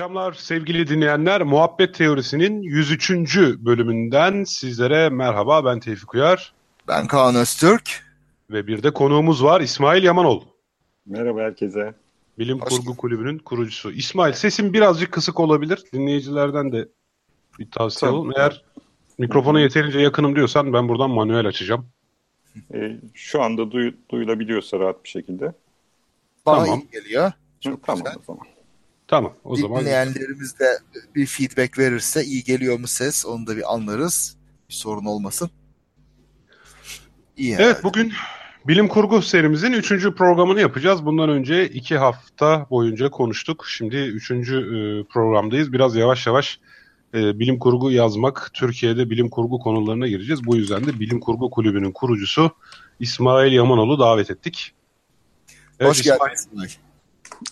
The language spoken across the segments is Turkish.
akşamlar sevgili dinleyenler. Muhabbet Teorisi'nin 103. bölümünden sizlere merhaba. Ben Tevfik Uyar. Ben Kaan Öztürk. Ve bir de konuğumuz var İsmail Yamanol. Merhaba herkese. Bilim Hoş Kurgu Kulübü'nün kurucusu. İsmail sesin birazcık kısık olabilir. Dinleyicilerden de bir tavsiye tamam. Eğer mikrofona yeterince yakınım diyorsan ben buradan manuel açacağım. E, şu anda duy, duyulabiliyorsa rahat bir şekilde. Bana tamam. iyi geliyor. Çok Hı, tamam o zaman. Tamam o zaman. Dinleyenlerimiz de bir feedback verirse iyi geliyor mu ses onu da bir anlarız. Bir sorun olmasın. İyi evet herhalde. bugün bilim kurgu serimizin üçüncü programını yapacağız. Bundan önce iki hafta boyunca konuştuk. Şimdi üçüncü e, programdayız. Biraz yavaş yavaş e, bilim kurgu yazmak, Türkiye'de bilim kurgu konularına gireceğiz. Bu yüzden de Bilim Kurgu Kulübü'nün kurucusu İsmail Yamanoğlu davet ettik. Evet, Hoş geldin İsmail.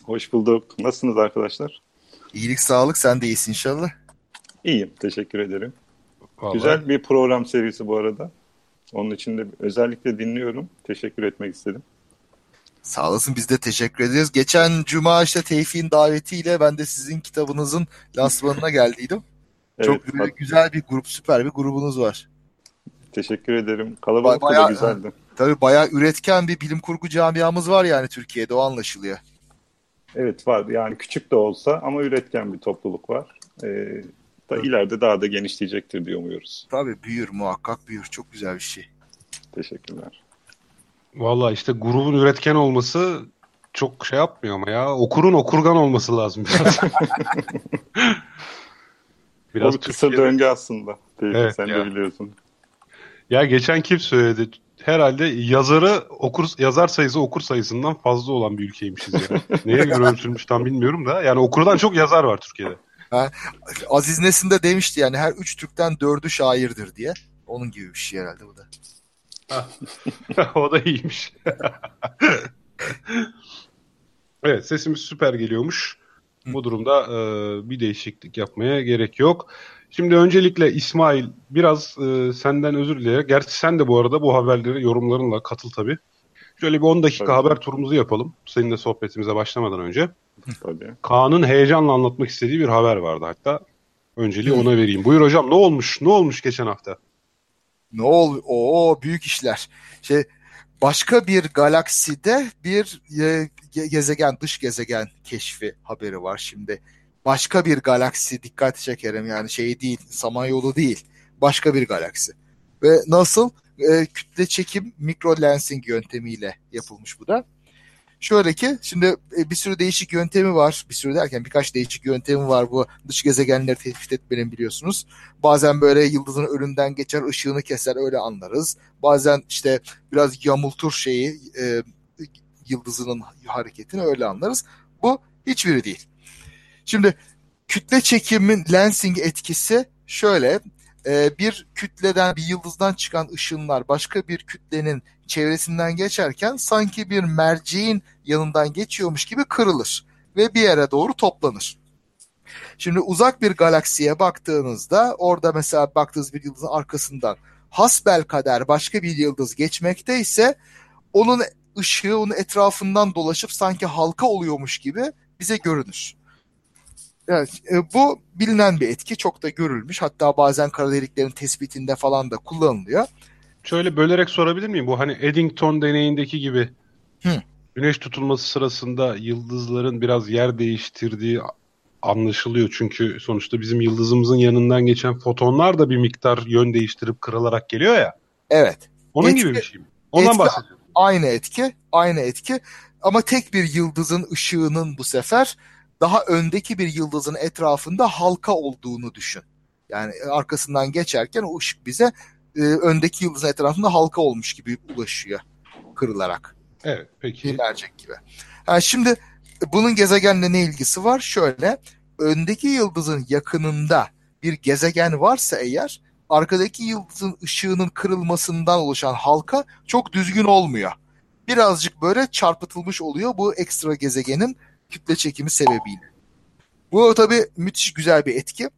Hoş bulduk. Nasılsınız arkadaşlar? İyilik, sağlık. Sen de iyisin inşallah. İyiyim. Teşekkür ederim. Vallahi. Güzel bir program serisi bu arada. Onun için de özellikle dinliyorum. Teşekkür etmek istedim. Sağ olasın biz de teşekkür ederiz. Geçen cuma işte Tevfik'in davetiyle ben de sizin kitabınızın lansmanına geldiydim. Evet, Çok hat- güzel bir grup, süper bir grubunuz var. Teşekkür ederim. Kalabalık ba- da güzeldi. Tabii bayağı üretken bir bilim kurgu camiamız var yani Türkiye'de o anlaşılıyor. Evet var yani küçük de olsa ama üretken bir topluluk var. Ee, da evet. ileride daha da genişleyecektir diye umuyoruz. Tabii büyür muhakkak büyür. Çok güzel bir şey. Teşekkürler. Valla işte grubun üretken olması çok şey yapmıyor ama ya. Okurun okurgan olması lazım biraz. biraz o bir kısa Türkiye'de... döngü aslında. Değil, evet, sen ya. de biliyorsun. Ya geçen kim söyledi? Herhalde yazarı okur yazar sayısı okur sayısından fazla olan bir ülkeymişiz yani. Neye göre ölçülmüş tam bilmiyorum da. Yani okurdan çok yazar var Türkiye'de. Ha, Aziz Nesin de demişti yani her üç Türk'ten dördü şairdir diye. Onun gibi bir şey herhalde bu da. o da iyiymiş. evet sesimiz süper geliyormuş. Bu durumda e, bir değişiklik yapmaya gerek yok. Şimdi öncelikle İsmail biraz e, senden özür dileyerek. Gerçi sen de bu arada bu haberleri yorumlarınla katıl tabii. Şöyle bir 10 dakika tabii. haber turumuzu yapalım. Seninle sohbetimize başlamadan önce. Tabii. Kaan'ın heyecanla anlatmak istediği bir haber vardı hatta. Önceliği ona vereyim. Buyur hocam ne olmuş? Ne olmuş geçen hafta? Ne ol? Oo büyük işler. Şey başka bir galakside bir e, gezegen, dış gezegen keşfi haberi var şimdi başka bir galaksi dikkat çekerim yani şey değil Samanyolu değil başka bir galaksi ve nasıl e, kütle çekim mikro lensing yöntemiyle yapılmış bu da. Şöyle ki şimdi e, bir sürü değişik yöntemi var. Bir sürü derken birkaç değişik yöntemi var bu dış gezegenleri tespit etmenin biliyorsunuz. Bazen böyle yıldızın önünden geçer ışığını keser öyle anlarız. Bazen işte biraz yamultur şeyi e, yıldızının hareketini öyle anlarız. Bu hiçbiri değil. Şimdi kütle çekimin lensing etkisi şöyle e, bir kütleden bir yıldızdan çıkan ışınlar başka bir kütlenin çevresinden geçerken sanki bir merceğin yanından geçiyormuş gibi kırılır ve bir yere doğru toplanır. Şimdi uzak bir galaksiye baktığınızda orada mesela baktığınız bir yıldızın arkasından hasbel kader başka bir yıldız geçmekte ise onun ışığı onun etrafından dolaşıp sanki halka oluyormuş gibi bize görünür. Evet, e, bu bilinen bir etki. Çok da görülmüş. Hatta bazen kara deliklerin tespitinde falan da kullanılıyor. Şöyle bölerek sorabilir miyim? Bu hani Eddington deneyindeki gibi Hı. güneş tutulması sırasında yıldızların biraz yer değiştirdiği anlaşılıyor. Çünkü sonuçta bizim yıldızımızın yanından geçen fotonlar da bir miktar yön değiştirip kırılarak geliyor ya. Evet. Onun etki, gibi bir şey mi? Ondan etki, bahsediyorum. Aynı etki, aynı etki. Ama tek bir yıldızın ışığının bu sefer daha öndeki bir yıldızın etrafında halka olduğunu düşün. Yani arkasından geçerken o ışık bize e, öndeki yıldızın etrafında halka olmuş gibi ulaşıyor kırılarak. Evet peki. Bir mercek gibi. Yani şimdi bunun gezegenle ne ilgisi var? Şöyle öndeki yıldızın yakınında bir gezegen varsa eğer arkadaki yıldızın ışığının kırılmasından oluşan halka çok düzgün olmuyor. Birazcık böyle çarpıtılmış oluyor bu ekstra gezegenin kütle çekimi sebebiyle. Bu tabii müthiş güzel bir etki.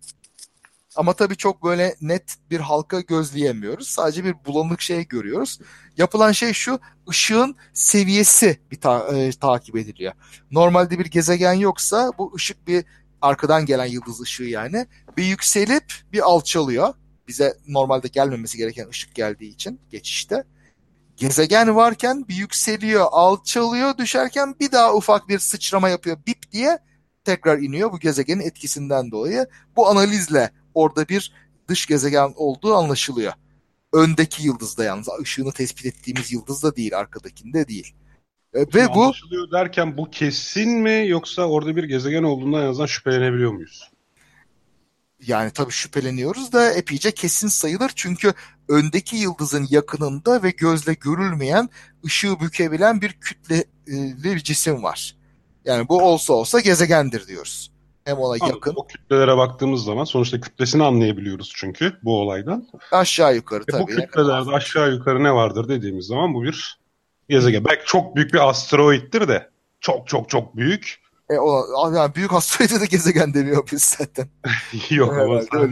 Ama tabii çok böyle net bir halka gözleyemiyoruz. Sadece bir bulanık şey görüyoruz. Yapılan şey şu, ışığın seviyesi bir ta- e, takip ediliyor. Normalde bir gezegen yoksa bu ışık bir arkadan gelen yıldız ışığı yani bir yükselip bir alçalıyor. Bize normalde gelmemesi gereken ışık geldiği için geçişte. Gezegen varken bir yükseliyor, alçalıyor, düşerken bir daha ufak bir sıçrama yapıyor bip diye tekrar iniyor bu gezegenin etkisinden dolayı. Bu analizle orada bir dış gezegen olduğu anlaşılıyor. Öndeki yıldızda yalnız ışığını tespit ettiğimiz yıldızda değil, arkadakinde değil. E, ve bu anlaşılıyor derken bu kesin mi yoksa orada bir gezegen olduğundan en azından şüphelenebiliyor muyuz? Yani tabii şüpheleniyoruz da epeyce kesin sayılır çünkü öndeki yıldızın yakınında ve gözle görülmeyen ışığı bükebilen bir kütleli bir cisim var. Yani bu olsa olsa gezegendir diyoruz. Hem ona Anladım. yakın. O kütlelere baktığımız zaman sonuçta kütlesini anlayabiliyoruz çünkü bu olaydan. Aşağı yukarı tabii. E bu kütlelerde aşağı yukarı ne vardır dediğimiz zaman bu bir gezegen. Belki çok büyük bir asteroittir de çok çok çok büyük. E o yani büyük asteroide de gezegen deniyor biz zaten. Yok ama evet,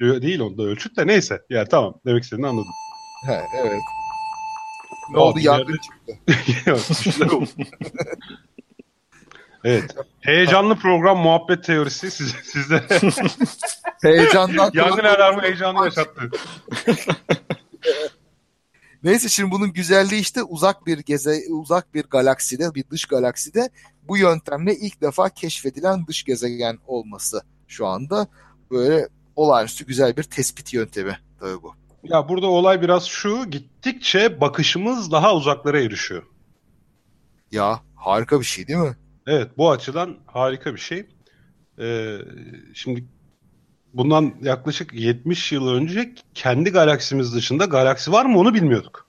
büyük değil onda ölçüt de neyse. Yani tamam demek istediğini anladım. He, evet. Ne oldu yangın çıktı. evet. Heyecanlı program muhabbet teorisi siz, sizde. Heyecandan. Yangın alarmı heyecanlı yaşattı. Neyse şimdi bunun güzelliği işte uzak bir geze uzak bir galakside, bir dış galakside bu yöntemle ilk defa keşfedilen dış gezegen olması şu anda böyle olağanüstü güzel bir tespit yöntemi tabii bu. Ya burada olay biraz şu, gittikçe bakışımız daha uzaklara erişiyor. Ya harika bir şey değil mi? Evet bu açıdan harika bir şey. Ee, şimdi bundan yaklaşık 70 yıl önce kendi galaksimiz dışında galaksi var mı onu bilmiyorduk.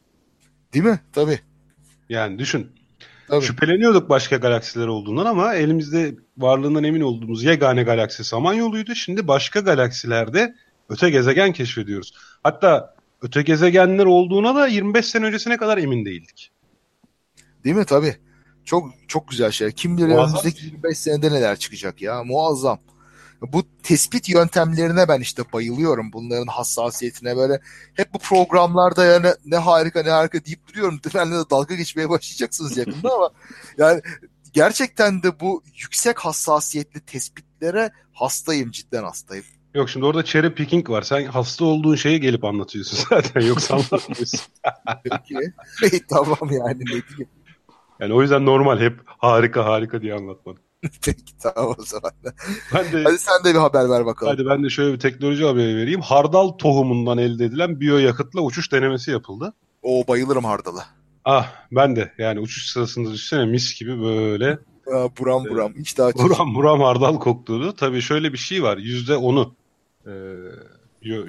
Değil mi? Tabii. Yani düşün. Tabii. Şüpheleniyorduk başka galaksiler olduğundan ama elimizde varlığından emin olduğumuz yegane galaksi Samanyolu'ydu. Şimdi başka galaksilerde öte gezegen keşfediyoruz. Hatta öte gezegenler olduğuna da 25 sene öncesine kadar emin değildik. Değil mi? Tabii. Çok çok güzel şey. Kim bilir önümüzdeki 25 senede neler çıkacak ya. Muazzam. Bu tespit yöntemlerine ben işte bayılıyorum. Bunların hassasiyetine böyle hep bu programlarda yani ne harika ne harika deyip duruyorum. Benimle de dalga geçmeye başlayacaksınız yakında ama yani gerçekten de bu yüksek hassasiyetli tespitlere hastayım cidden hastayım. Yok şimdi orada cherry picking var. Sen hasta olduğun şeyi gelip anlatıyorsun zaten. Yoksa anlatmıyorsun. Peki. tamam yani ne diyeyim. Yani o yüzden normal hep harika harika diye anlatmadım. Peki tamam o zaman. Ben de, hadi sen de bir haber ver bakalım. Hadi ben de şöyle bir teknoloji haberi vereyim. Hardal tohumundan elde edilen biyoyakıtla uçuş denemesi yapıldı. O bayılırım hardala. Ah ben de yani uçuş sırasında düşünsene mis gibi böyle. Aa, buram buram. Hiç daha buram buram hardal koktuğunu. Tabii şöyle bir şey var. Yüzde onu e, biyo,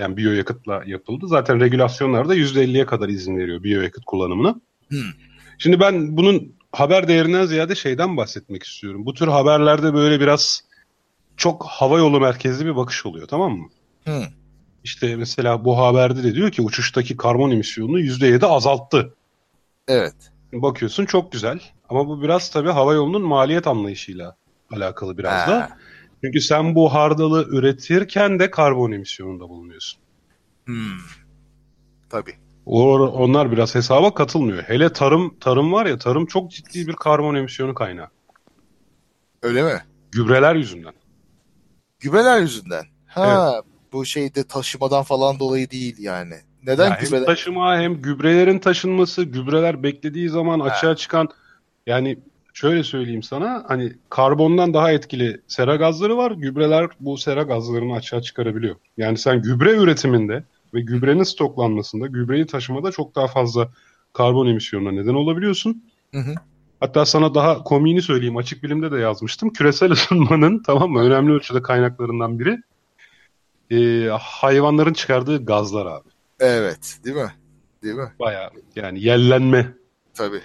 yani biyoyakıtla yapıldı. Zaten regülasyonlarda yüzde elliye kadar izin veriyor biyoyakıt kullanımına. Hmm. Şimdi ben bunun haber değerinden ziyade şeyden bahsetmek istiyorum. Bu tür haberlerde böyle biraz çok hava yolu merkezli bir bakış oluyor tamam mı? Hı. İşte mesela bu haberde de diyor ki uçuştaki karbon emisyonunu %7 azalttı. Evet. Bakıyorsun çok güzel ama bu biraz tabii hava yolunun maliyet anlayışıyla alakalı biraz ha. da. Çünkü sen bu hardalı üretirken de karbon emisyonunda bulunuyorsun. Hmm. Tabii. Onlar biraz hesaba katılmıyor. Hele tarım tarım var ya tarım çok ciddi bir karbon emisyonu kaynağı. Öyle mi? Gübreler yüzünden. Gübreler yüzünden. Ha evet. bu şeyde taşımadan falan dolayı değil yani. Neden ya gübreler? Hem taşıma hem gübrelerin taşınması, gübreler beklediği zaman ha. açığa çıkan yani şöyle söyleyeyim sana hani karbondan daha etkili sera gazları var. Gübreler bu sera gazlarını açığa çıkarabiliyor. Yani sen gübre üretiminde ve gübrenin stoklanmasında, gübreyi taşımada çok daha fazla karbon emisyonuna neden olabiliyorsun. Hı hı. Hatta sana daha komiğini söyleyeyim. Açık bilimde de yazmıştım. Küresel ısınmanın tamam mı önemli ölçüde kaynaklarından biri e, hayvanların çıkardığı gazlar abi. Evet, değil mi? Değil mi? Baya yani yellenme. Tabii.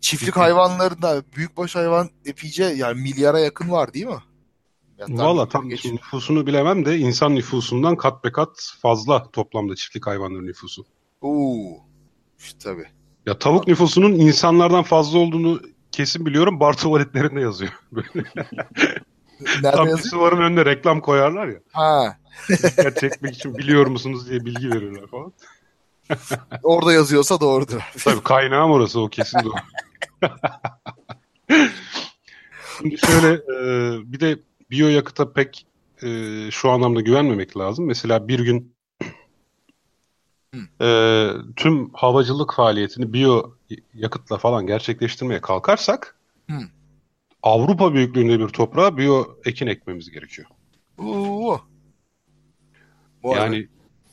Çiftlik hayvanlarında büyükbaş hayvan epeyce yani milyara yakın var değil mi? Valla tam geçiyor. nüfusunu bilemem de insan nüfusundan kat be kat fazla toplamda çiftlik hayvanların nüfusu. Oo. İşte tabii. Ya tavuk nüfusunun insanlardan fazla olduğunu kesin biliyorum. Bar tuvaletlerinde yazıyor. Tam yazıyor? önünde reklam koyarlar ya. Ha. Dikkat çekmek için biliyor musunuz diye bilgi verirler falan. Orada yazıyorsa doğrudur. Tabii kaynağım orası o kesin doğru. Şimdi şöyle e, bir de biyoyakıta pek e, şu anlamda güvenmemek lazım. Mesela bir gün e, tüm havacılık faaliyetini biyo yakıtla falan gerçekleştirmeye kalkarsak Hı. Avrupa büyüklüğünde bir toprağa biyo ekin ekmemiz gerekiyor. Oo. yani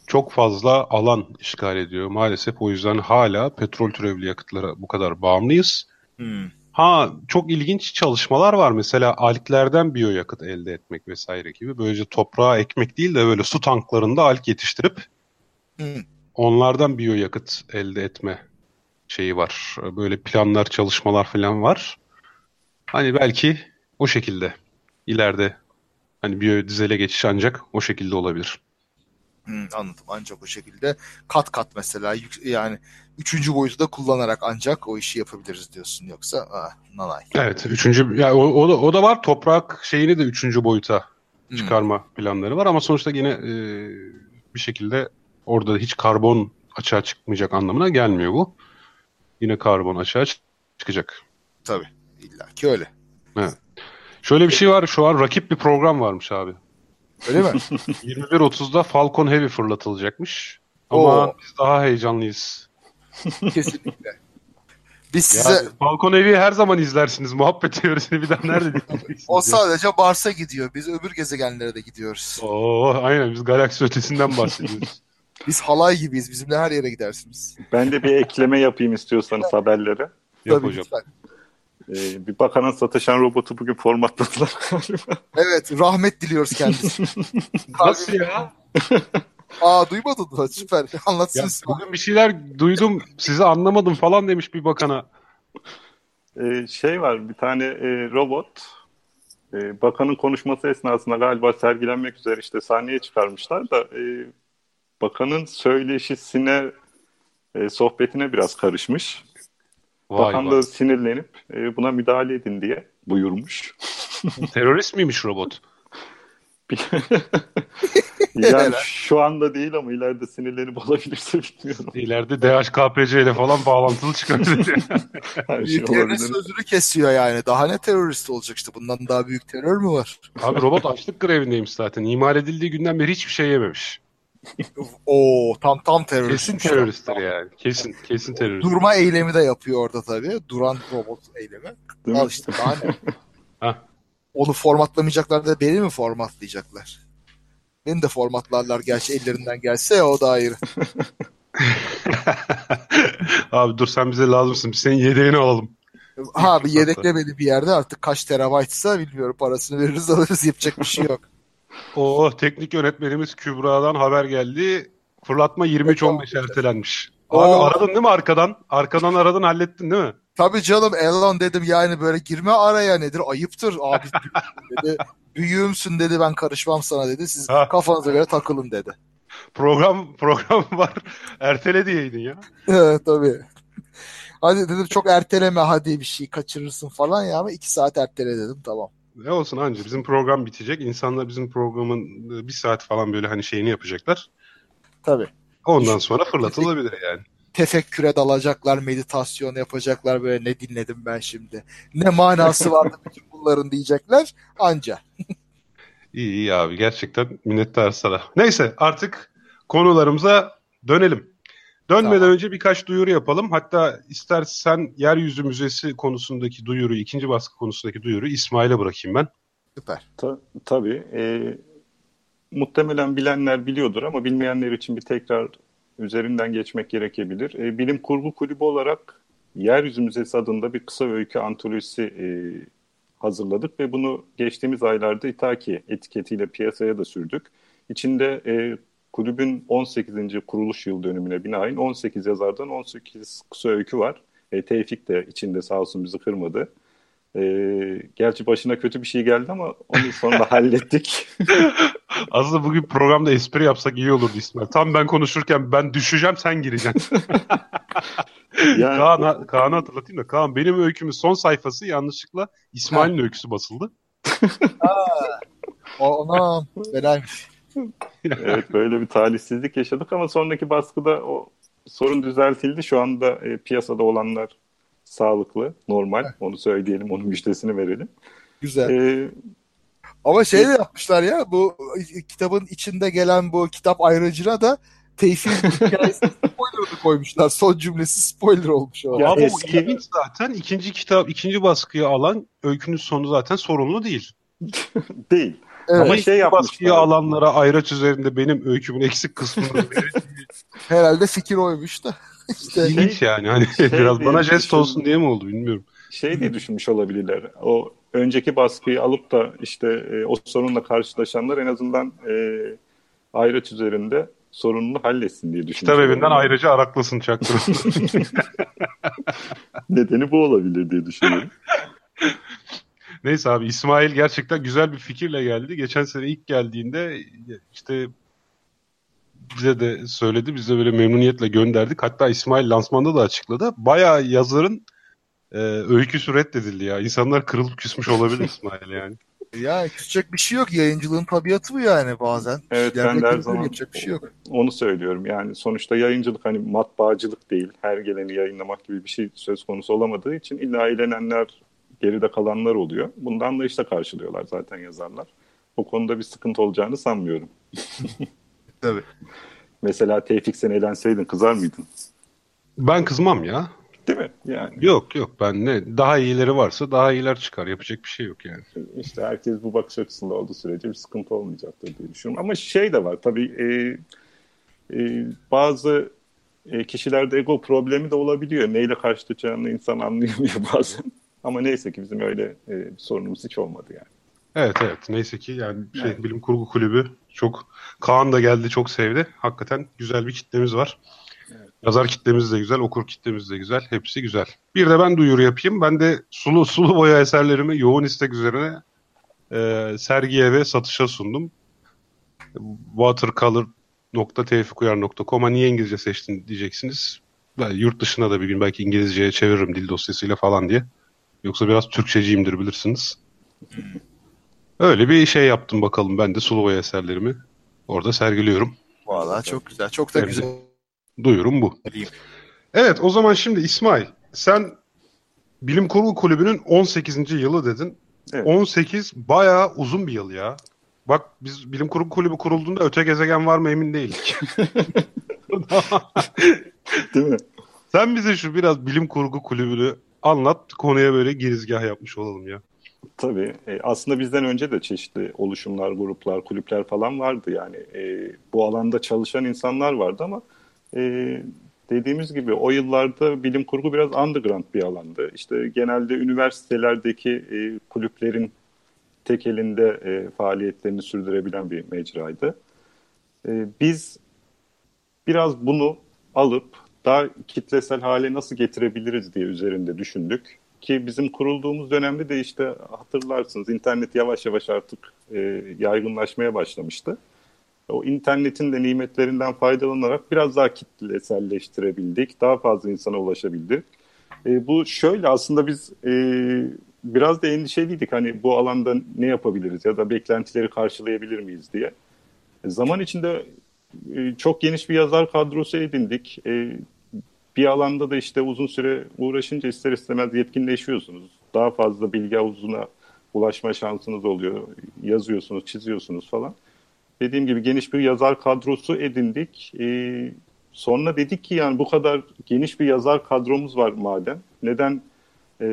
çok fazla alan işgal ediyor. Maalesef o yüzden hala petrol türevli yakıtlara bu kadar bağımlıyız. Hmm. Ha çok ilginç çalışmalar var. Mesela alklerden biyoyakıt elde etmek vesaire gibi. Böylece toprağa ekmek değil de böyle su tanklarında alk yetiştirip hmm. onlardan biyoyakıt elde etme şeyi var. Böyle planlar, çalışmalar falan var. Hani belki o şekilde ileride hani biyodizele geçiş ancak o şekilde olabilir. Hmm, anladım. Ancak o şekilde kat kat mesela yani üçüncü boyutu da kullanarak ancak o işi yapabiliriz diyorsun. Yoksa ah, nanay. Evet. Üçüncü, ya o, o, da, o da var. Toprak şeyini de üçüncü boyuta çıkarma hmm. planları var ama sonuçta yine e, bir şekilde orada hiç karbon açığa çıkmayacak anlamına gelmiyor bu. Yine karbon açığa çıkacak. Tabii. İlla ki öyle. Evet. Şöyle bir şey var. Şu an rakip bir program varmış abi. Öyle mi? 21.30'da Falcon Heavy fırlatılacakmış. Ama Oo. biz daha heyecanlıyız. Kesinlikle. Biz size... Ya, Falcon Heavy'yi her zaman izlersiniz. Muhabbet teorisini bir daha nerede dinleyeceksiniz? o sadece Mars'a gidiyor. Biz öbür gezegenlere de gidiyoruz. Oo, aynen biz galaksi ötesinden bahsediyoruz. biz halay gibiyiz. Bizimle her yere gidersiniz. Ben de bir ekleme yapayım istiyorsanız haberlere. Yap Tabii hocam. Lütfen. Ee, bir bakana satışan robotu bugün formatladılar galiba. Evet rahmet diliyoruz kendisine. Nasıl ya? Aa duymadın mı? Süper. Anlatsın. Ya, bugün bir şeyler duydum sizi anlamadım falan demiş bir bakana. Ee, şey var bir tane e, robot e, bakanın konuşması esnasında galiba sergilenmek üzere işte sahneye çıkarmışlar da e, bakanın söyleşisine e, sohbetine biraz karışmış. Vay Bakan vay. da sinirlenip e, buna müdahale edin diye buyurmuş. Terörist miymiş robot? yani şu anda değil ama ileride sinirlenip olabilirse bilmiyorum. İleride DHKPC ile falan bağlantılı çıkabilir. Büyüklerinin şey sözünü kesiyor yani. Daha ne terörist olacak işte. Bundan daha büyük terör mü var? Abi robot açlık grevindeymiş zaten. İmal edildiği günden beri hiçbir şey yememiş. Oo tam tam terörist. Kesin teröristtir yani. Kesin kesin terörist. Durma eylemi de yapıyor orada tabii. Duran robot eylemi. Değil Al işte daha ne? Onu formatlamayacaklar da beni mi formatlayacaklar? Beni de formatlarlar gerçi ellerinden gelse ya o da ayrı. Abi dur sen bize lazımsın. Biz senin yedeğini alalım. Abi yedekle beni bir yerde artık kaç terabaytsa bilmiyorum parasını veririz alırız yapacak bir şey yok. O teknik yönetmenimiz Kübra'dan haber geldi. Fırlatma 23-15 ertelenmiş. Abi Oo. aradın değil mi arkadan? Arkadan aradın hallettin değil mi? Tabii canım Elon dedim yani böyle girme araya nedir ayıptır abi dedi. Büyüğümsün dedi ben karışmam sana dedi. Siz ha. kafanıza göre takılın dedi. Program program var. Ertele diyeydin ya. evet tabii. Hadi dedim çok erteleme hadi bir şey kaçırırsın falan ya ama iki saat ertele dedim tamam. Ne olsun anca bizim program bitecek. İnsanlar bizim programın e, bir saat falan böyle hani şeyini yapacaklar. Tabii. Ondan sonra fırlatılabilir yani. Tefekküre dalacaklar, meditasyon yapacaklar böyle ne dinledim ben şimdi. Ne manası vardı bütün bunların diyecekler anca. İyi iyi abi gerçekten minnettar sana. Neyse artık konularımıza dönelim. Dönmeden tamam. önce birkaç duyuru yapalım. Hatta istersen Yeryüzü Müzesi konusundaki duyuru, ikinci baskı konusundaki duyuru İsmail'e bırakayım ben. Süper. Ta- tabii. E, muhtemelen bilenler biliyordur ama bilmeyenler için bir tekrar üzerinden geçmek gerekebilir. E, Bilim Kurgu Kulübü olarak Yeryüzü Müzesi adında bir kısa öykü antolojisi e, hazırladık ve bunu geçtiğimiz aylarda Itaki etiketiyle piyasaya da sürdük. İçinde e, kulübün 18. kuruluş yıl dönümüne binaen 18 yazardan 18 kısa öykü var. E, Tevfik de içinde sağ olsun bizi kırmadı. E, gerçi başına kötü bir şey geldi ama onu sonra hallettik. Aslında bugün programda espri yapsak iyi olurdu İsmail. Tam ben konuşurken ben düşeceğim sen gireceksin. yani... Kaan, Kaan'ı hatırlatayım da Kaan benim öykümün son sayfası yanlışlıkla İsmail'in öyküsü basıldı. Aa, ona belaymış evet böyle bir talihsizlik yaşadık ama sonraki baskıda o sorun düzeltildi. Şu anda e, piyasada olanlar sağlıklı, normal. Onu söyleyelim, onun müjdesini verelim. Güzel. Ee, Ama şey de yapmışlar ya bu kitabın içinde gelen bu kitap ayrıcına da Tevfik'in hikayesini spoiler'ını koymuşlar. Son cümlesi spoiler olmuş. Ya Ama eski... bu ilginç zaten. ikinci kitap, ikinci baskıyı alan öykünün sonu zaten sorumlu değil. değil. Evet. Ama şey yapmışlar. Baskıyı alanlara ayraç üzerinde benim öykümün eksik kısmını Herhalde fikir oymuş da. işte İlginç şey, yani. Hani şey biraz bana jest düşün, olsun diye mi oldu bilmiyorum. Şey diye düşünmüş olabilirler. O önceki baskıyı alıp da işte e, o sorunla karşılaşanlar en azından e, ayraç üzerinde sorununu halletsin diye düşünmüş. Kitap evinden ayrıca araklasın çaktırın. Nedeni bu olabilir diye düşünüyorum. Neyse abi İsmail gerçekten güzel bir fikirle geldi. Geçen sene ilk geldiğinde işte bize de söyledi. Biz de böyle memnuniyetle gönderdik. Hatta İsmail lansmanda da açıkladı. Bayağı yazarın e, öyküsü reddedildi ya. İnsanlar kırılıp küsmüş olabilir İsmail yani. Ya küsecek bir şey yok. Yayıncılığın tabiatı bu yani bazen. Evet ben de her zaman yapacak bir şey yok. onu söylüyorum. Yani sonuçta yayıncılık hani matbaacılık değil. Her geleni yayınlamak gibi bir şey söz konusu olamadığı için illa eğlenenler geride kalanlar oluyor. Bundan da işte karşılıyorlar zaten yazarlar. O konuda bir sıkıntı olacağını sanmıyorum. Tabii. Mesela Tevfik sen eğlenseydin kızar mıydın? Ben kızmam ya. Değil mi? Yani. Yok yok ben ne daha iyileri varsa daha iyiler çıkar. Yapacak bir şey yok yani. İşte herkes bu bakış açısında olduğu sürece bir sıkıntı olmayacaktır diye düşünüyorum. Ama şey de var tabii e, e, bazı e, kişilerde ego problemi de olabiliyor. Neyle karşılaşacağını insan anlayamıyor bazen. Ama neyse ki bizim öyle e, bir sorunumuz hiç olmadı yani. Evet evet neyse ki yani şey, evet. bilim kurgu kulübü çok Kaan da geldi çok sevdi. Hakikaten güzel bir kitlemiz var. Evet. Yazar kitlemiz de güzel, okur kitlemiz de güzel. Hepsi güzel. Bir de ben duyuru yapayım. Ben de sulu sulu boya eserlerimi yoğun istek üzerine e, sergiye ve satışa sundum. watercolor.tevfikuyar.com'a niye İngilizce seçtin diyeceksiniz. Ben yurt dışına da bir gün belki İngilizceye çeviririm dil dosyasıyla falan diye. Yoksa biraz Türkçeciyimdir bilirsiniz. Öyle bir şey yaptım bakalım ben de sulu boya eserlerimi orada sergiliyorum. Valla çok güzel. Çok da güzel. Duyurum bu. Evet o zaman şimdi İsmail sen Bilim Kurgu Kulübü'nün 18. yılı dedin. Evet. 18 bayağı uzun bir yıl ya. Bak biz Bilim Kurgu Kulübü kurulduğunda öte gezegen var mı emin değildik. Değil mi? Sen bize şu biraz Bilim Kurgu Kulübü'nü anlat konuya böyle girizgah yapmış olalım ya. Tabii. E, aslında bizden önce de çeşitli oluşumlar, gruplar, kulüpler falan vardı yani. E, bu alanda çalışan insanlar vardı ama e, dediğimiz gibi o yıllarda bilim kurgu biraz underground bir alandı. İşte genelde üniversitelerdeki e, kulüplerin tek elinde e, faaliyetlerini sürdürebilen bir mecraydı. E, biz biraz bunu alıp daha kitlesel hale nasıl getirebiliriz diye üzerinde düşündük. Ki bizim kurulduğumuz dönemde de işte hatırlarsınız internet yavaş yavaş artık e, yaygınlaşmaya başlamıştı. O internetin de nimetlerinden faydalanarak biraz daha kitleselleştirebildik. Daha fazla insana ulaşabildik. E, bu şöyle aslında biz e, biraz da endişeliydik. Hani bu alanda ne yapabiliriz ya da beklentileri karşılayabilir miyiz diye. E, zaman içinde e, çok geniş bir yazar kadrosu edindik. E, bir alanda da işte uzun süre uğraşınca ister istemez yetkinleşiyorsunuz. Daha fazla bilgi havuzuna ulaşma şansınız oluyor. Yazıyorsunuz, çiziyorsunuz falan. Dediğim gibi geniş bir yazar kadrosu edindik. Ee, sonra dedik ki yani bu kadar geniş bir yazar kadromuz var madem. Neden e,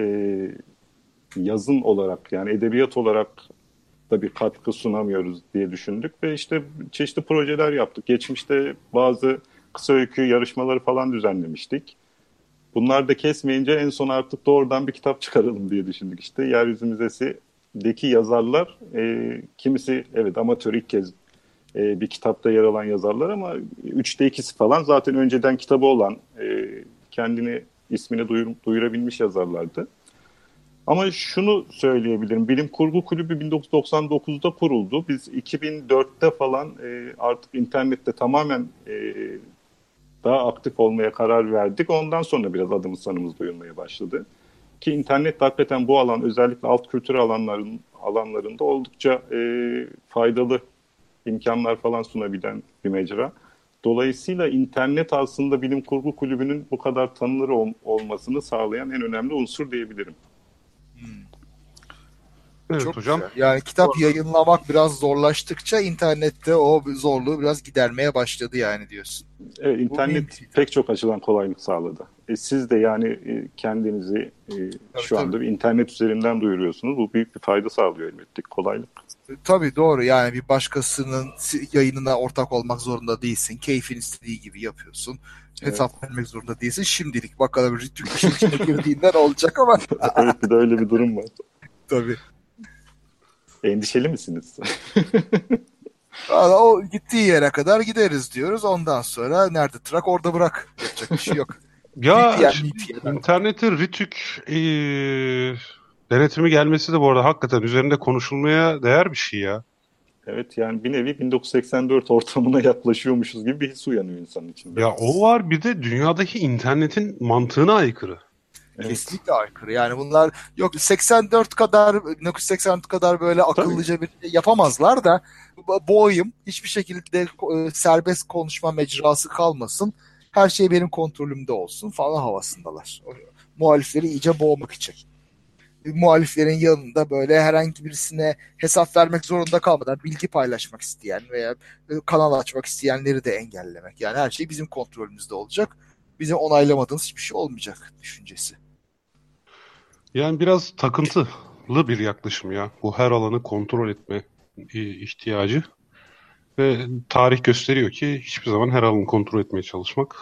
yazın olarak yani edebiyat olarak da bir katkı sunamıyoruz diye düşündük ve işte çeşitli projeler yaptık. Geçmişte bazı kısa öykü yarışmaları falan düzenlemiştik. Bunlar da kesmeyince en son artık doğrudan bir kitap çıkaralım diye düşündük işte. Yeryüzü Müzesi'deki yazarlar e, kimisi evet amatör ilk kez e, bir kitapta yer alan yazarlar ama üçte ikisi falan zaten önceden kitabı olan e, kendini ismini duyur, duyurabilmiş yazarlardı. Ama şunu söyleyebilirim. Bilim Kurgu Kulübü 1999'da kuruldu. Biz 2004'te falan e, artık internette tamamen e, daha aktif olmaya karar verdik. Ondan sonra biraz adımız sanımız duyulmaya başladı. Ki internet hakikaten bu alan özellikle alt kültür alanların alanlarında oldukça e, faydalı imkanlar falan sunabilen bir mecra. Dolayısıyla internet aslında bilim kurgu kulübünün bu kadar tanınır ol, olmasını sağlayan en önemli unsur diyebilirim. Hmm. Evet Çok hocam. güzel. Yani kitap yayınlamak biraz zorlaştıkça internette o zorluğu biraz gidermeye başladı yani diyorsun. Evet, internet pek çok açıdan kolaylık sağladı. E, siz de yani e, kendinizi e, şu tabii. anda bir internet üzerinden duyuruyorsunuz. Bu büyük bir fayda sağlıyor elbette. Kolaylık. E, Tabii doğru yani bir başkasının yayınına ortak olmak zorunda değilsin. Keyfin istediği gibi yapıyorsun. Evet. Hesap vermek zorunda değilsin. Şimdilik bakalım Rütük işin içine girdiğinden olacak ama evet bir de öyle bir durum var. tabii. Endişeli misiniz? Valla o gittiği yere kadar gideriz diyoruz. Ondan sonra nerede trak orada bırak. Yapacak bir şey yok. Ya VPN. internete Rütük eee, denetimi gelmesi de bu arada hakikaten üzerinde konuşulmaya değer bir şey ya. evet yani bir nevi 1984 ortamına yaklaşıyormuşuz gibi bir his uyanıyor insanın içinde. Ya o var bir de dünyadaki internetin mantığına aykırı. Evet. Kesinlikle aykırı. Yani bunlar yok 84 kadar 1984 kadar böyle akıllıca bir şey yapamazlar da boğayım hiçbir şekilde e, serbest konuşma mecrası kalmasın. Her şey benim kontrolümde olsun falan havasındalar. Muhalifleri iyice boğmak için. Muhaliflerin yanında böyle herhangi birisine hesap vermek zorunda kalmadan bilgi paylaşmak isteyen veya e, kanal açmak isteyenleri de engellemek. Yani her şey bizim kontrolümüzde olacak. Bizim onaylamadığımız hiçbir şey olmayacak düşüncesi. Yani biraz takıntılı bir yaklaşım ya. Bu her alanı kontrol etme ihtiyacı. Ve tarih gösteriyor ki hiçbir zaman her alanı kontrol etmeye çalışmak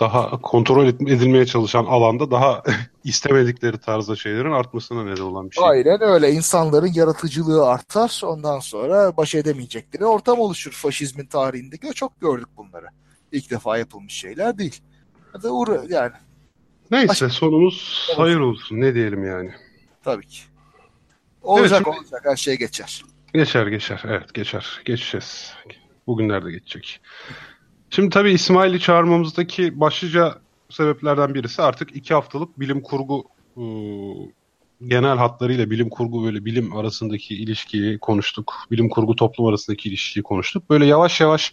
daha kontrol edilmeye çalışan alanda daha istemedikleri tarzda şeylerin artmasına neden olan bir şey. Aynen öyle. İnsanların yaratıcılığı artar. Ondan sonra baş edemeyecekleri ortam oluşur. Faşizmin tarihinde çok gördük bunları. İlk defa yapılmış şeyler değil. Yani Neyse sonumuz hayır olsun ne diyelim yani. tabii ki. Olacak şimdi- olacak her şey geçer. Geçer geçer evet geçer geçeceğiz. Bugünlerde geçecek. Şimdi tabii İsmail'i çağırmamızdaki başlıca sebeplerden birisi artık iki haftalık bilim kurgu ıı, genel hatlarıyla bilim kurgu böyle bilim arasındaki ilişkiyi konuştuk. Bilim kurgu toplum arasındaki ilişkiyi konuştuk. Böyle yavaş yavaş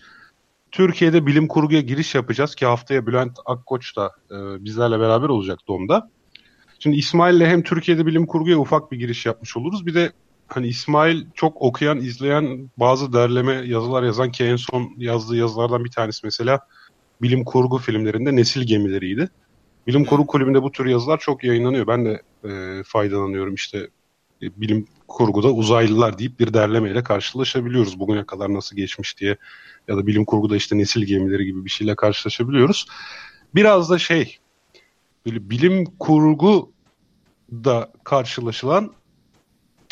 Türkiye'de bilim kurguya giriş yapacağız ki haftaya Bülent Akkoç da e, bizlerle beraber olacak DOM'da. Şimdi İsmail'le hem Türkiye'de bilim kurguya ufak bir giriş yapmış oluruz. Bir de hani İsmail çok okuyan, izleyen, bazı derleme yazılar yazan ki en son yazdığı yazılardan bir tanesi mesela bilim kurgu filmlerinde Nesil Gemileriydi. Bilim kurgu kulübünde bu tür yazılar çok yayınlanıyor. Ben de e, faydalanıyorum işte bilim kurguda uzaylılar deyip bir derlemeyle karşılaşabiliyoruz. Bugüne kadar nasıl geçmiş diye ya da bilim kurguda işte nesil gemileri gibi bir şeyle karşılaşabiliyoruz. Biraz da şey böyle bilim kurgu da karşılaşılan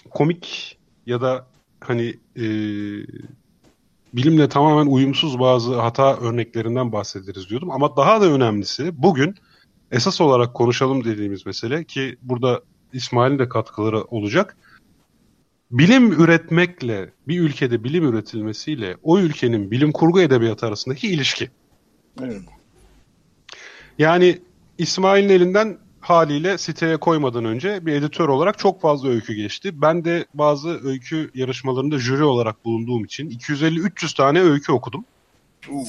komik ya da hani e, bilimle tamamen uyumsuz bazı hata örneklerinden bahsederiz diyordum. Ama daha da önemlisi bugün esas olarak konuşalım dediğimiz mesele ki burada İsmail'in de katkıları olacak. Bilim üretmekle bir ülkede bilim üretilmesiyle o ülkenin bilim kurgu edebiyatı arasındaki ilişki. Evet. Yani İsmail'in elinden haliyle siteye koymadan önce bir editör olarak çok fazla öykü geçti. Ben de bazı öykü yarışmalarında jüri olarak bulunduğum için 250-300 tane öykü okudum. Uu,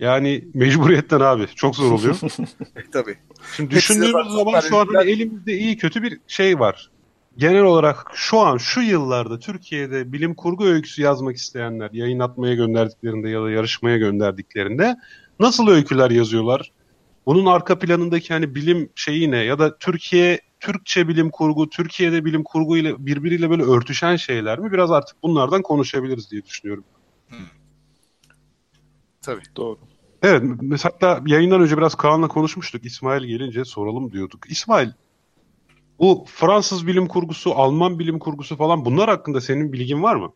Yani mecburiyetten abi çok zor oluyor. tabii. Şimdi düşündüğümüz zaman şu an hani elimizde iyi kötü bir şey var. Genel olarak şu an şu yıllarda Türkiye'de bilim kurgu öyküsü yazmak isteyenler yayınlatmaya gönderdiklerinde ya da yarışmaya gönderdiklerinde nasıl öyküler yazıyorlar? Bunun arka planındaki hani bilim şeyi ne ya da Türkiye Türkçe bilim kurgu, Türkiye'de bilim kurgu ile birbiriyle böyle örtüşen şeyler mi? Biraz artık bunlardan konuşabiliriz diye düşünüyorum. Tabii. Doğru. Evet, mesela hatta yayından önce biraz Kaan'la konuşmuştuk. İsmail gelince soralım diyorduk. İsmail, bu Fransız bilim kurgusu, Alman bilim kurgusu falan bunlar hakkında senin bilgin var mı?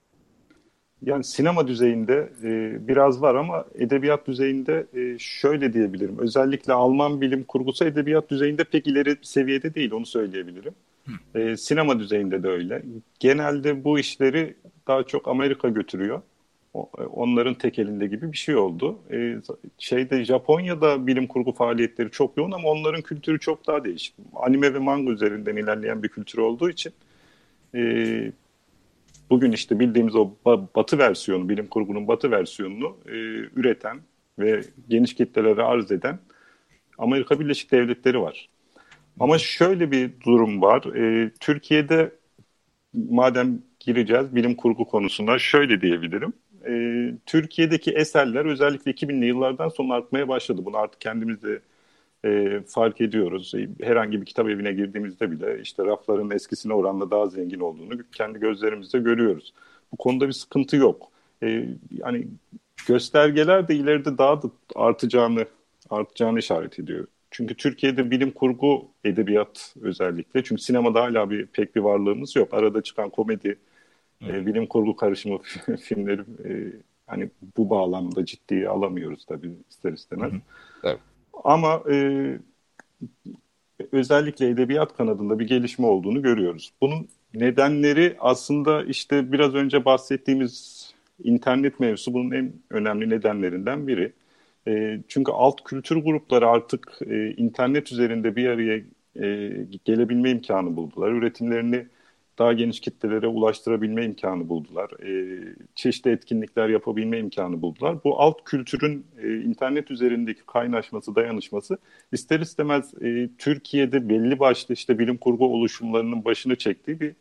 Yani sinema düzeyinde e, biraz var ama edebiyat düzeyinde e, şöyle diyebilirim. Özellikle Alman bilim kurgusu edebiyat düzeyinde pek ileri seviyede değil onu söyleyebilirim. E, sinema düzeyinde de öyle. Genelde bu işleri daha çok Amerika götürüyor. E, Onların tek elinde gibi bir şey oldu. E, şeyde Japonya'da bilim kurgu faaliyetleri çok yoğun ama onların kültürü çok daha değişik. Anime ve manga üzerinden ilerleyen bir kültür olduğu için e, bugün işte bildiğimiz o ba- batı versiyonu, bilim kurgunun batı versiyonunu e, üreten ve geniş kitlelere arz eden Amerika Birleşik Devletleri var. Ama şöyle bir durum var. E, Türkiye'de madem gireceğiz bilim kurgu konusuna şöyle diyebilirim. E, Türkiye'deki eserler özellikle 2000'li yıllardan sonra artmaya başladı. Bunu artık kendimiz de e, fark ediyoruz. E, herhangi bir kitap evine girdiğimizde bile işte rafların eskisine oranla daha zengin olduğunu kendi gözlerimizde görüyoruz. Bu konuda bir sıkıntı yok. E, yani göstergeler de ileride daha da artacağını artacağını işaret ediyor. Çünkü Türkiye'de bilim kurgu edebiyat özellikle. Çünkü sinemada hala bir pek bir varlığımız yok. Arada çıkan komedi, e, bilim kurgu karışımı filmleri e, hani bu bağlamda ciddiye alamıyoruz tabii ister istemez. Evet. Ama e, özellikle edebiyat kanadında bir gelişme olduğunu görüyoruz. Bunun nedenleri aslında işte biraz önce bahsettiğimiz internet mevzusu bunun en önemli nedenlerinden biri. E, çünkü alt kültür grupları artık e, internet üzerinde bir araya e, gelebilme imkanı buldular. Üretimlerini daha geniş kitlelere ulaştırabilme imkanı buldular. E, çeşitli etkinlikler yapabilme imkanı buldular. Bu alt kültürün e, internet üzerindeki kaynaşması, dayanışması ister istemez e, Türkiye'de belli başlı işte bilim kurgu oluşumlarının başını çektiği bir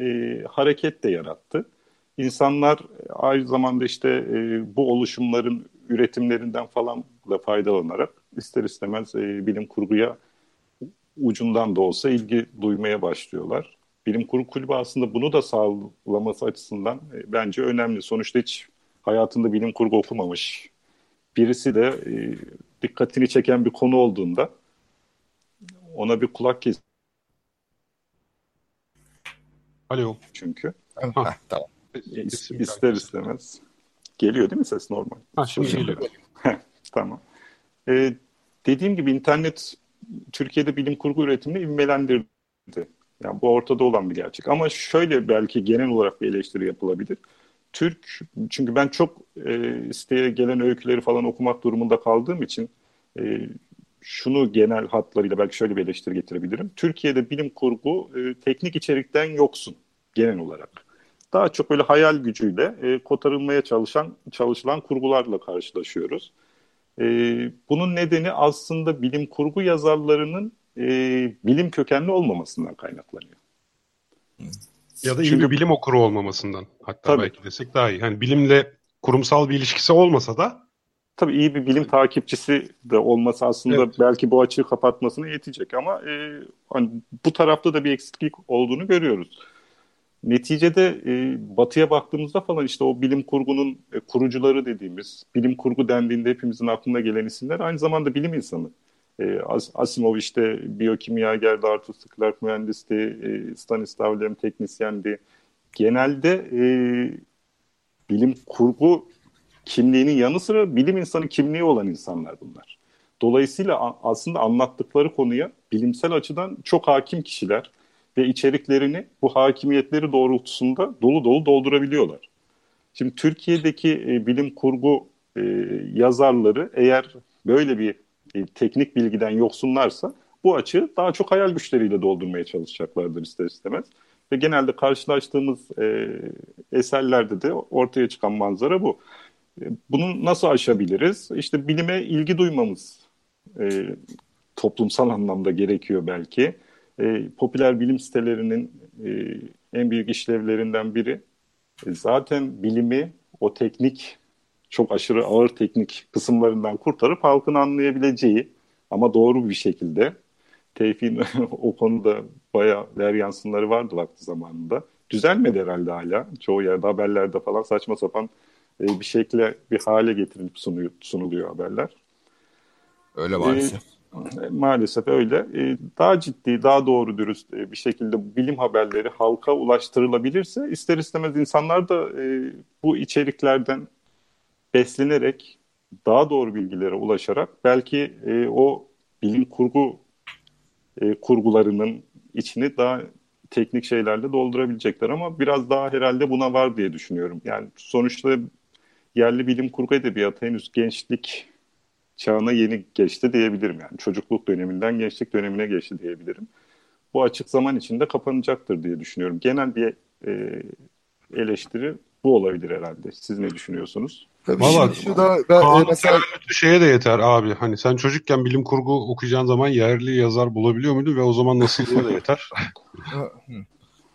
e, hareket de yarattı. İnsanlar aynı zamanda işte e, bu oluşumların üretimlerinden falan da faydalanarak ister istemez e, bilim kurguya ucundan da olsa ilgi duymaya başlıyorlar. Bilim kurgu kulübü aslında bunu da sağlaması açısından e, bence önemli. Sonuçta hiç hayatında bilim kurgu okumamış birisi de e, dikkatini çeken bir konu olduğunda ona bir kulak kes. Alo. Çünkü. Ha, tamam. İs, ister istemez. Geliyor değil mi ses normal? Ha, şimdi geliyor. tamam. Ee, dediğim gibi internet Türkiye'de bilim kurgu üretimini ivmelendirdi. Yani bu ortada olan bir gerçek. Ama şöyle belki genel olarak bir eleştiri yapılabilir. Türk, çünkü ben çok e, siteye gelen öyküleri falan okumak durumunda kaldığım için e, şunu genel hatlarıyla belki şöyle bir eleştiri getirebilirim. Türkiye'de bilim kurgu e, teknik içerikten yoksun genel olarak daha çok böyle hayal gücüyle e, kotarılmaya çalışan çalışılan kurgularla karşılaşıyoruz. E, bunun nedeni aslında bilim kurgu yazarlarının e, bilim kökenli olmamasından kaynaklanıyor. Ya da iyi Çünkü, bir bilim okuru olmamasından hatta tabii, belki desek daha iyi. Yani bilimle kurumsal bir ilişkisi olmasa da Tabii iyi bir bilim takipçisi de olması aslında evet. belki bu açığı kapatmasına yetecek ama e, hani bu tarafta da bir eksiklik olduğunu görüyoruz. Neticede e, batıya baktığımızda falan işte o bilim kurgunun e, kurucuları dediğimiz, bilim kurgu dendiğinde hepimizin aklına gelen isimler aynı zamanda bilim insanı. E, As Asimov işte biyokimyagerdi, Arthur C. Clarke mühendisti, e, Stanislav Lem teknisyendi. Genelde e, bilim kurgu kimliğinin yanı sıra bilim insanı kimliği olan insanlar bunlar. Dolayısıyla aslında anlattıkları konuya bilimsel açıdan çok hakim kişiler ve içeriklerini bu hakimiyetleri doğrultusunda dolu dolu doldurabiliyorlar. Şimdi Türkiye'deki e, bilim kurgu e, yazarları eğer böyle bir e, teknik bilgiden yoksunlarsa bu açığı daha çok hayal güçleriyle doldurmaya çalışacaklardır ister istemez. Ve genelde karşılaştığımız e, eserlerde de ortaya çıkan manzara bu. E, bunu nasıl aşabiliriz? İşte bilime ilgi duymamız e, toplumsal anlamda gerekiyor belki e, popüler bilim sitelerinin e, en büyük işlevlerinden biri e, zaten bilimi o teknik çok aşırı ağır teknik kısımlarından kurtarıp halkın anlayabileceği ama doğru bir şekilde Tevfik'in o konuda bayağı der yansınları vardı vakti zamanında. Düzelmedi herhalde hala. Çoğu yerde haberlerde falan saçma sapan e, bir şekilde bir hale getirilip sunuyor, sunuluyor haberler. Öyle maalesef. E, Maalesef öyle. Ee, daha ciddi, daha doğru dürüst e, bir şekilde bilim haberleri halka ulaştırılabilirse ister istemez insanlar da e, bu içeriklerden beslenerek daha doğru bilgilere ulaşarak belki e, o bilim kurgu kurgularının içini daha teknik şeylerle doldurabilecekler ama biraz daha herhalde buna var diye düşünüyorum. Yani sonuçta yerli bilim kurgu edebiyatı henüz gençlik çağına yeni geçti diyebilirim yani. Çocukluk döneminden gençlik dönemine geçti diyebilirim. Bu açık zaman içinde kapanacaktır diye düşünüyorum. Genel bir e, eleştiri bu olabilir herhalde. Siz ne düşünüyorsunuz? Tabii Valla şu da ben, e, mesela şeye de yeter abi. Hani sen çocukken bilim kurgu okuyacağın zaman yerli yazar bulabiliyor muydun ve o zaman nasıl de yeter.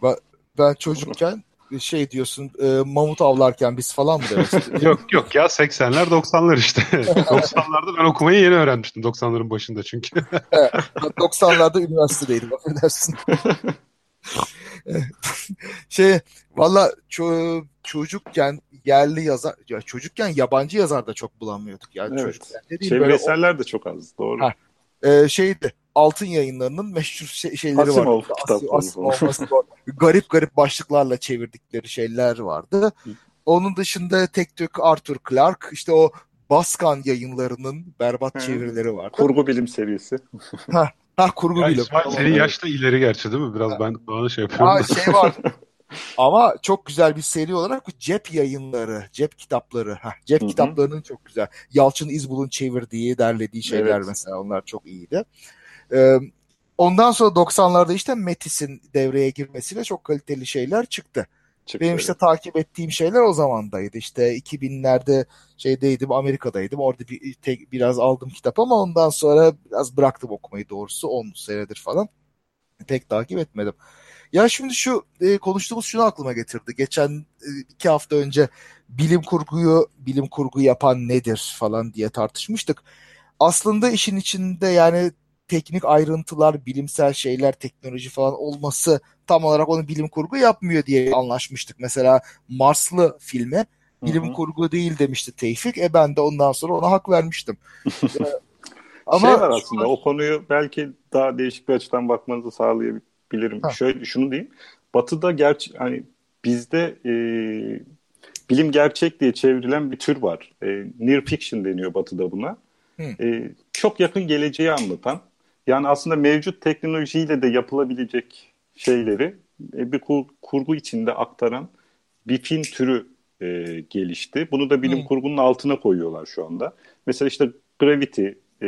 Ben çocukken şey diyorsun e, mamut avlarken biz falan mı demek yok yok ya 80'ler 90'lar işte. 90'larda ben okumayı yeni öğrenmiştim 90'ların başında çünkü. 90'larda üniversitedeydim affedersin. şey valla ço- çocukken yerli yazar ya çocukken yabancı yazar da çok bulamıyorduk yani evet. çocukken dediğim böyle eserler de çok az doğru. Ha, e, şeydi Altın Yayınları'nın meşhur şey, şeyleri Asimov vardı. kitapları Asimov, Asimov, garip garip başlıklarla çevirdikleri şeyler vardı. Onun dışında tek tük Arthur Clarke işte o Baskan yayınlarının berbat Hı. çevirileri vardı. Kurgu bilim serisi. ha kurgu Ya bilim. İsmail senin yaşta ileri gerçi değil mi? Biraz ben bana şey yapıyorum. Ha, da. şey var. Ama çok güzel bir seri olarak bu cep yayınları, cep kitapları. Heh, cep Hı hı. kitaplarının çok güzel. Yalçın İzbul'un çevirdiği, derlediği şeyler Evet. mesela onlar çok iyiydi. Ee, ondan sonra 90'larda işte Metis'in devreye girmesiyle çok kaliteli şeyler çıktı. Çıktı. Benim işte takip ettiğim şeyler o zamandaydı. İşte 2000'lerde şeydeydim, Amerika'daydım. Orada bir, tek, biraz aldım kitap ama ondan sonra biraz bıraktım okumayı doğrusu. 10 senedir falan. Pek takip etmedim. Ya şimdi şu e, konuştuğumuz şunu aklıma getirdi. Geçen e, iki hafta önce bilim kurguyu bilim kurgu yapan nedir falan diye tartışmıştık. Aslında işin içinde yani teknik ayrıntılar, bilimsel şeyler, teknoloji falan olması tam olarak onu bilim kurgu yapmıyor diye anlaşmıştık. Mesela Marslı filme bilim Hı hı. kurgu değil demişti Tevfik. E ben de ondan sonra ona hak vermiştim. E, şey var aslında o konuyu belki daha değişik bir açıdan bakmanızı sağlayabilirim. Ha. Şöyle şunu diyeyim. Batı'da gerçi hani bizde e, bilim gerçek diye çevrilen bir tür var. E, near fiction deniyor Batı'da buna. Hı. E, çok yakın geleceği anlatan. Yani aslında mevcut teknolojiyle de yapılabilecek şeyleri e, bir kur- kurgu içinde aktaran bir film türü e, gelişti. Bunu da bilim Hı. kurgunun altına koyuyorlar şu anda. Mesela işte Gravity e,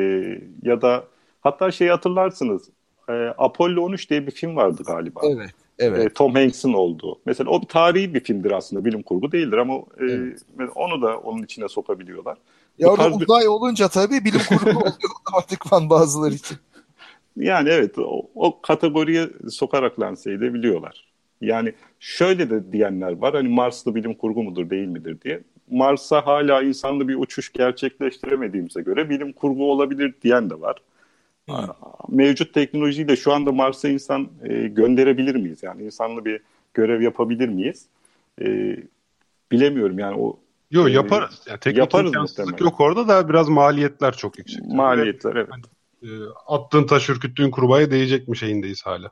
ya da hatta şeyi hatırlarsınız e, Apollo 13 diye bir film vardı galiba. Evet, evet. E, Tom Hanks'in olduğu. Mesela o bir tarihi bir filmdir aslında bilim kurgu değildir ama e, Evet. onu da onun içine sokabiliyorlar. Ya orada tarz bir- uzay olunca tabii bilim kurgu oluyor otomatikman bazıları için. Yani evet o, o kategoriye sokarak lanse edebiliyorlar. Yani şöyle de diyenler var hani Mars'ta bilim kurgu mudur değil midir diye. Mars'a hala insanlı bir uçuş gerçekleştiremediğimize göre bilim kurgu olabilir diyen de var. Hı. Mevcut teknolojiyle şu anda Mars'a insan e, gönderebilir miyiz? Yani insanlı bir görev yapabilir miyiz? E, bilemiyorum yani o Yok Ee, yaparız. Yani teknik yaparız imkansızlık yok orada da biraz maliyetler çok yüksek. maliyetler evet. E, attığın taş ürküttüğün kurbağaya değecek mi şeyindeyiz hala.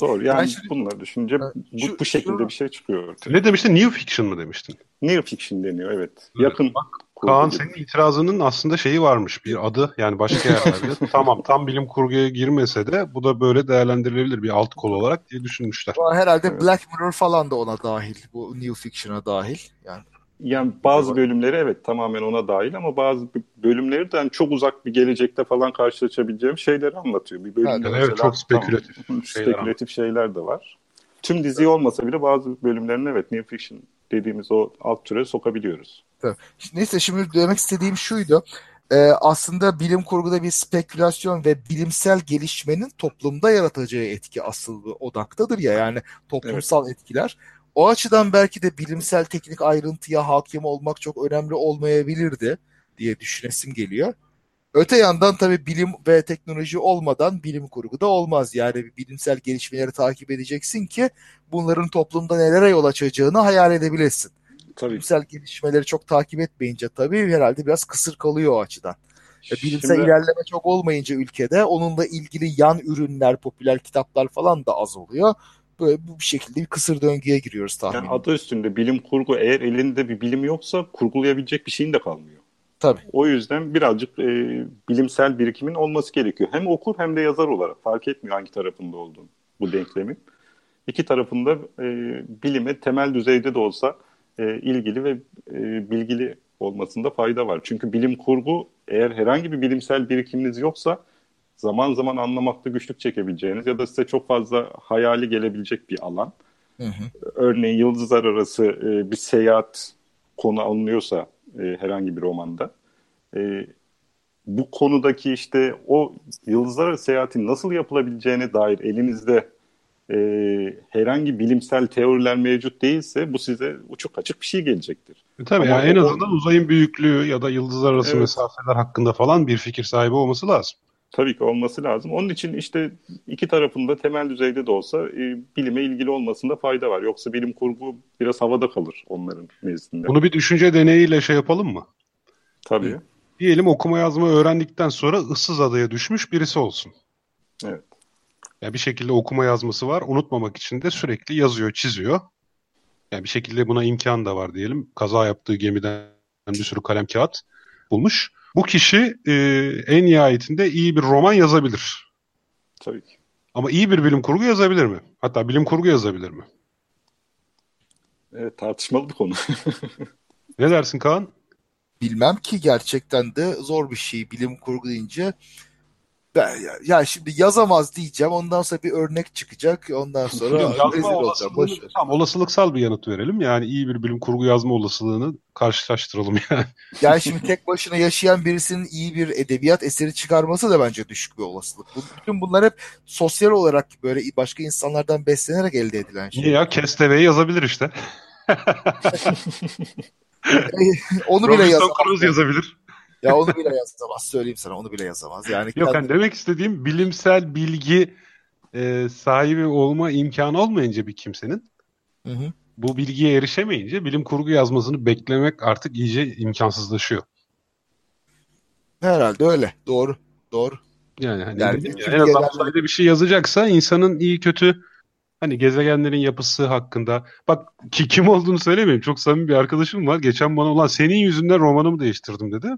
Doğru yani Ben şimdi- bunları düşünce bu, Şu- bu şekilde şunu- bir şey çıkıyor ortaya. Ne demiştin? New fiction mı demiştin? Near fiction deniyor evet. Evet, Yakın kurgu Kaan gibi. senin itirazının aslında şeyi varmış bir adı yani başka yerlerde. tamam tam bilim kurguya girmese de bu da böyle değerlendirilebilir bir alt kol olarak diye düşünmüşler. Herhalde Evet. Black Mirror falan da ona dahil. Bu New Fiction'a dahil. Yani Yani bazı bölümleri evet tamamen ona dahil ama bazı bölümleri de hani çok uzak bir gelecekte falan karşılaşabileceğim şeyleri anlatıyor. Bir bölümde Evet, evet, mesela çok spekülatif tamam, şeyler spekülatif şeyler de var. Tüm dizi olmasa bile bazı bölümlerin evet New Fiction dediğimiz o alt türe sokabiliyoruz. Neyse şimdi demek istediğim şuydu. Ee, aslında bilim kurguda bir spekülasyon ve bilimsel gelişmenin toplumda yaratacağı etki asıl odaktadır ya yani toplumsal etkiler. O açıdan belki de bilimsel teknik ayrıntıya hakim olmak çok önemli olmayabilirdi diye düşünesim geliyor. Öte yandan tabii bilim ve teknoloji olmadan bilim kurgu da olmaz. Yani bilimsel gelişmeleri takip edeceksin ki bunların toplumda nelere yol açacağını hayal edebilesin Tabii. bilimsel gelişmeleri çok takip etmeyince tabii herhalde biraz kısır kalıyor o açıdan. E, bilimsel Şimdi- ilerleme çok olmayınca ülkede onunla ilgili yan ürünler, popüler kitaplar falan da az oluyor. Böyle bu bir şekilde bir kısır döngüye giriyoruz tahminim. Yani adı üstünde bilim kurgu eğer elinde bir bilim yoksa kurgulayabilecek bir şeyin de kalmıyor. Tabii. O yüzden birazcık e, bilimsel birikimin olması gerekiyor. Hem okur hem de yazar olarak fark etmiyor hangi tarafında olduğunu bu denklemin. İki tarafında e, bilime temel düzeyde de olsa e, ilgili ve e, bilgili olmasında fayda var. Çünkü bilim kurgu eğer herhangi bir bilimsel birikiminiz yoksa zaman zaman anlamakta güçlük çekebileceğiniz ya da size çok fazla hayali gelebilecek bir alan. Hı hı. Örneğin yıldızlar arası e, bir seyahat konu alınıyorsa e, herhangi bir romanda e, bu konudaki işte o yıldızlar arası seyahatin nasıl yapılabileceğine dair elinizde e, herhangi bilimsel teoriler mevcut değilse bu size uçuk açık bir şey gelecektir. E, tabii Ama yani en azından uzayın büyüklüğü ya da yıldızlar arası Evet. mesafeler hakkında falan bir fikir sahibi olması lazım. Tabii ki olması lazım. Onun için işte iki tarafında temel düzeyde de olsa e, bilime ilgili olmasında fayda var. Yoksa bilim kurgu biraz havada kalır onların nezdinde. Bunu bir düşünce deneyiyle şey yapalım mı? Tabii. Diyelim okuma yazma öğrendikten sonra ıssız adaya düşmüş birisi olsun. Evet. Yani bir şekilde okuma yazması var. Unutmamak için de sürekli yazıyor, çiziyor. Yani bir şekilde buna imkan da var diyelim. Kaza yaptığı gemiden bir sürü kalem kağıt bulmuş. Bu kişi e, en nihayetinde iyi bir roman yazabilir. Tabii ki. Ama iyi bir bilim kurgu yazabilir mi? Hatta bilim kurgu yazabilir mi? Evet, tartışmalı bir konu. Ne dersin Kaan? Bilmem ki gerçekten de zor bir şey bilim kurgu deyince. Ben, ya, ya şimdi yazamaz diyeceğim. Ondan sonra bir örnek çıkacak. Ondan sonra rezil olacağım. Boş tamam, olasılıksal bir yanıt verelim. Yani iyi bir bilim kurgu yazma olasılığını karşılaştıralım yani. Yani şimdi tek başına yaşayan birisinin iyi bir edebiyat eseri çıkarması da bence düşük bir olasılık. Bütün bunlar hep sosyal olarak böyle başka insanlardan beslenerek elde edilen Niye şey. ya? Kesteve'yi yazabilir işte. Onu bile Robinson yazamaz. Crusoe yazabilir. Ya onu bile yazamaz. Söyleyeyim sana onu bile yazamaz. Yani Yok hani demek istediğim bilimsel bilgi e, sahibi olma imkanı olmayınca bir kimsenin Hı hı. bu bilgiye erişemeyince bilim kurgu yazmasını beklemek artık iyice imkansızlaşıyor. herhalde öyle. Doğru. Doğru. Yani hani Yani dedim en azından uzayda bir şey yazacaksa insanın iyi kötü hani gezegenlerin yapısı hakkında bak ki kim olduğunu söylemeyeyim. Çok samimi bir arkadaşım var. Geçen bana olan senin yüzünden romanımı değiştirdim dedi.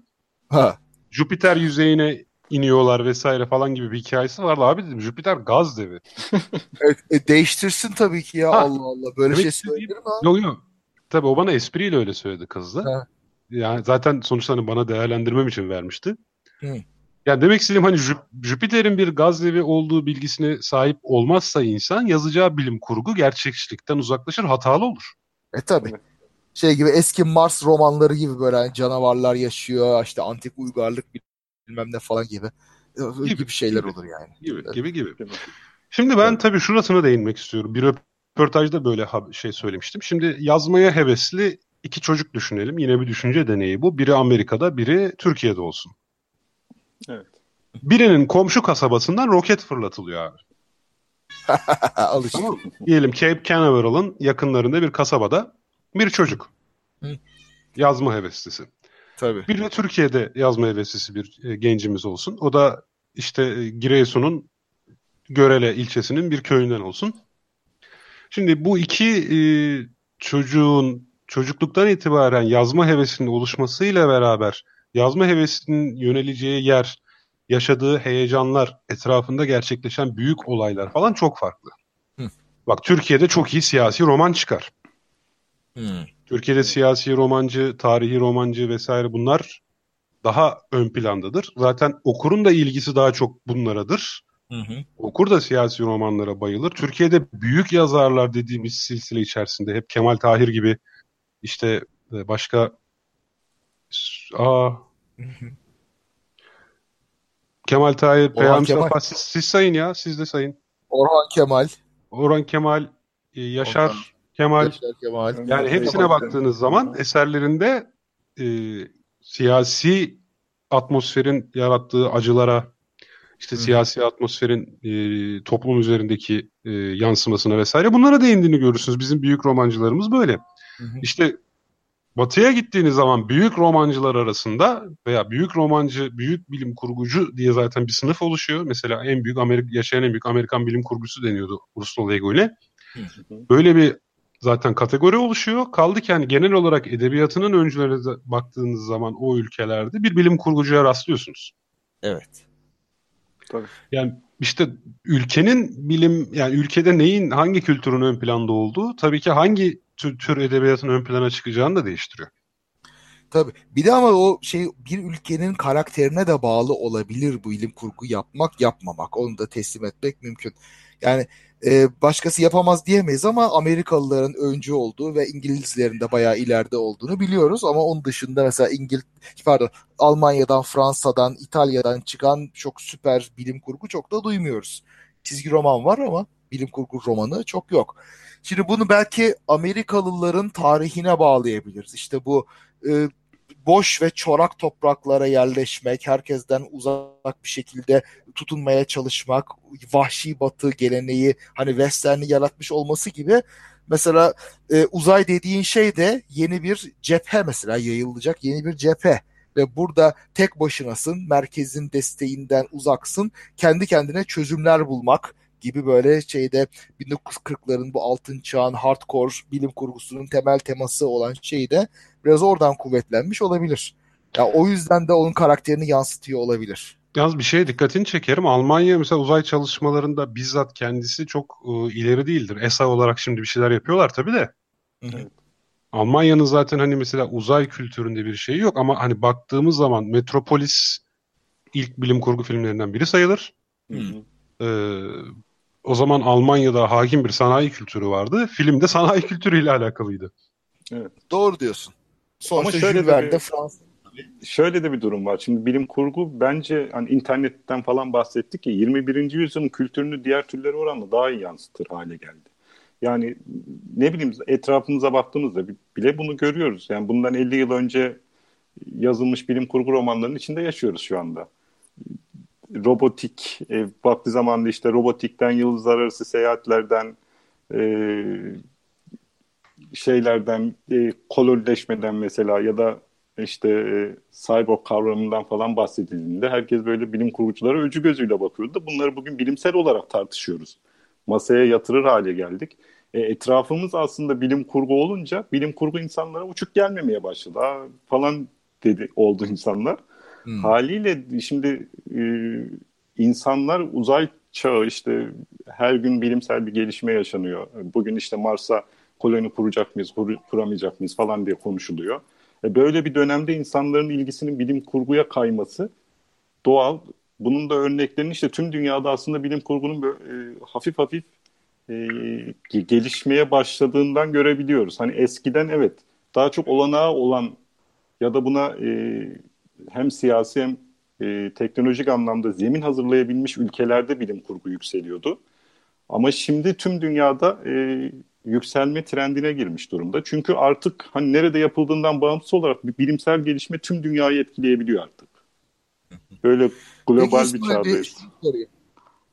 Ha. Jüpiter yüzeyine iniyorlar vesaire falan gibi bir hikayesi vardı. Abi dedim Jüpiter gaz devi. Evet, e, değiştirsin tabii ki ya Ha. Allah Allah. Böyle Demek şey söylenir mi? abi? Yok yok. Tabii o bana espriyle öyle söyledi kız da. Ha. Yani zaten sonuçta hani bana değerlendirmem için vermişti. Hı. Yani demek istediğim hani Jüp- Jüpiter'in bir gaz devi olduğu bilgisine sahip olmazsa insan yazacağı bilim kurgu gerçekçilikten uzaklaşır, hatalı olur. E tabii. Evet. Şey gibi eski Mars romanları gibi böyle hani canavarlar yaşıyor, işte antik uygarlık bilmem ne falan gibi. Gibi, gibi şeyler gibi. olur yani. Gibi Evet. gibi gibi. Şimdi ben Evet. tabii şurasına değinmek istiyorum. Bir röportajda böyle şey söylemiştim. Şimdi yazmaya hevesli iki çocuk düşünelim. Yine bir düşünce deneyi bu. Biri Amerika'da, biri Türkiye'de olsun. Evet. Birinin komşu kasabasından roket fırlatılıyor abi. Al işte. Tamam? Diyelim Cape Canaveral'ın yakınlarında bir kasabada bir çocuk. Hı. Yazma heveslisi. Tabii. Bir de Türkiye'de yazma heveslisi bir e, gencimiz olsun. O da işte e, Giresun'un Görele ilçesinin bir köyünden olsun. Şimdi bu iki e, çocuğun çocukluktan itibaren yazma hevesinin oluşmasıyla beraber yazma hevesinin yöneleceği yer, yaşadığı heyecanlar, etrafında gerçekleşen büyük olaylar falan çok farklı. Hı. Bak Türkiye'de çok iyi siyasi roman çıkar. Hmm. Türkiye'de siyasi romancı, tarihi romancı vesaire bunlar daha ön plandadır. Zaten okurun da ilgisi daha çok bunlaradır. Hı hı. Okur da siyasi romanlara bayılır. Türkiye'de büyük yazarlar dediğimiz silsile içerisinde hep Kemal Tahir gibi işte e, başka aa Hı hı. Kemal Tahir, Peyami. Safa siz, siz sayın ya siz de sayın. Orhan Kemal, Orhan Kemal, e, Yaşar Orhan. Kemal Yaşar Kemal. Yani hepsine baktığınız zaman eserlerinde e, siyasi atmosferin yarattığı acılara, işte Hı. siyasi atmosferin e, toplum üzerindeki e, yansımasına vesaire bunlara değindiğini görürsünüz. Bizim büyük romancılarımız böyle. Hı hı. İşte Batı'ya gittiğiniz zaman büyük romancılar arasında veya büyük romancı, büyük bilim kurgucu diye zaten bir sınıf oluşuyor. Mesela en büyük Amerika, yaşayan en büyük Amerikan bilim kurgusu deniyordu Ursula Le Guin'e. Böyle bir zaten kategori oluşuyor. Kaldı ki yani genel olarak edebiyatının öncülerine baktığınız zaman o ülkelerde bir bilim kurgucuya rastlıyorsunuz. Evet. Tabii. Yani işte ülkenin bilim yani ülkede neyin hangi kültürün ön planda olduğu tabii ki hangi tür, tür edebiyatın ön plana çıkacağını da değiştiriyor. Tabii. Bir de ama o şey bir ülkenin karakterine de bağlı olabilir bu bilim kurgu yapmak, yapmamak. Onu da teslim etmek mümkün. Yani e, başkası yapamaz diyemeyiz ama Amerikalıların öncü olduğu ve İngilizlerin de bayağı ileride olduğunu biliyoruz ama onun dışında mesela İngil pardon Almanya'dan, Fransa'dan, İtalya'dan çıkan çok süper bilim kurgu çok da duymuyoruz. Çizgi roman var ama bilim kurgu romanı çok yok. Şimdi bunu belki Amerikalıların tarihine bağlayabiliriz. İşte bu e, boş ve çorak topraklara yerleşmek, herkesten uzak bir şekilde tutunmaya çalışmak, vahşi batı geleneği hani western'i yaratmış olması gibi. Mesela e, uzay dediğin şey de yeni bir cephe mesela yayılacak yeni bir cephe. Ve burada tek başınasın, merkezin desteğinden uzaksın, kendi kendine çözümler bulmak gibi böyle şeyde 1940'ların bu altın çağın hardcore bilim kurgusunun temel teması olan şey de biraz oradan kuvvetlenmiş olabilir. Ya o yüzden de onun karakterini yansıtıyor olabilir. Yalnız bir şey dikkatini çekerim. Almanya mesela uzay çalışmalarında bizzat kendisi çok e, ileri değildir. ESA olarak şimdi bir şeyler yapıyorlar tabii de. Almanya'nın zaten hani mesela uzay kültüründe bir şeyi yok ama hani baktığımız zaman Metropolis ilk bilim kurgu filmlerinden biri sayılır. Ee, o zaman Almanya'da hakim bir sanayi kültürü vardı. Film de sanayi kültürüyle alakalıydı. Evet. Doğru diyorsun. Sonuçta Ama şöyle de bir, Fransa. Şöyle de bir durum var. Şimdi bilim kurgu bence hani internetten falan bahsettik ki 21. yüzyılın kültürünü diğer türlere oranla daha iyi yansıtır hale geldi. Yani ne bileyim etrafımıza baktığımızda bile bunu görüyoruz. Yani bundan 50 yıl önce yazılmış bilim kurgu romanlarının içinde yaşıyoruz şu anda. Robotik, e, vakti zamanında işte robotikten, yıldızlar arası seyahatlerden, e, şeylerden, e, kolonileşmeden mesela ya da işte e, cyborg kavramından falan bahsedildiğinde herkes böyle bilim kurguculara öcü gözüyle bakıyordu. Bunları bugün bilimsel olarak tartışıyoruz masaya yatırır hale geldik. E, etrafımız aslında bilim kurgu olunca bilim kurgu insanlara uçuk gelmemeye başladı ha, falan dedi oldu insanlar. Hmm. Haliyle şimdi e, insanlar uzay çağı işte her gün bilimsel bir gelişme yaşanıyor. Bugün işte Mars'a koloni kuracak mıyız, kur, kuramayacak mıyız falan diye konuşuluyor. E, böyle bir dönemde insanların ilgisinin bilim kurguya kayması doğal. Bunun da örneklerini işte tüm dünyada aslında bilim kurgunun böyle, e, hafif hafif e, gelişmeye başladığından görebiliyoruz. Hani eskiden evet daha çok olanağı olan ya da buna e, hem siyasi hem e, teknolojik anlamda zemin hazırlayabilmiş ülkelerde bilim kurgu yükseliyordu. Ama şimdi tüm dünyada e, yükselme trendine girmiş durumda. Çünkü artık hani nerede yapıldığından bağımsız olarak bir bilimsel gelişme tüm dünyayı etkileyebiliyor artık. Böyle global Peki, bir çağdayız. Bir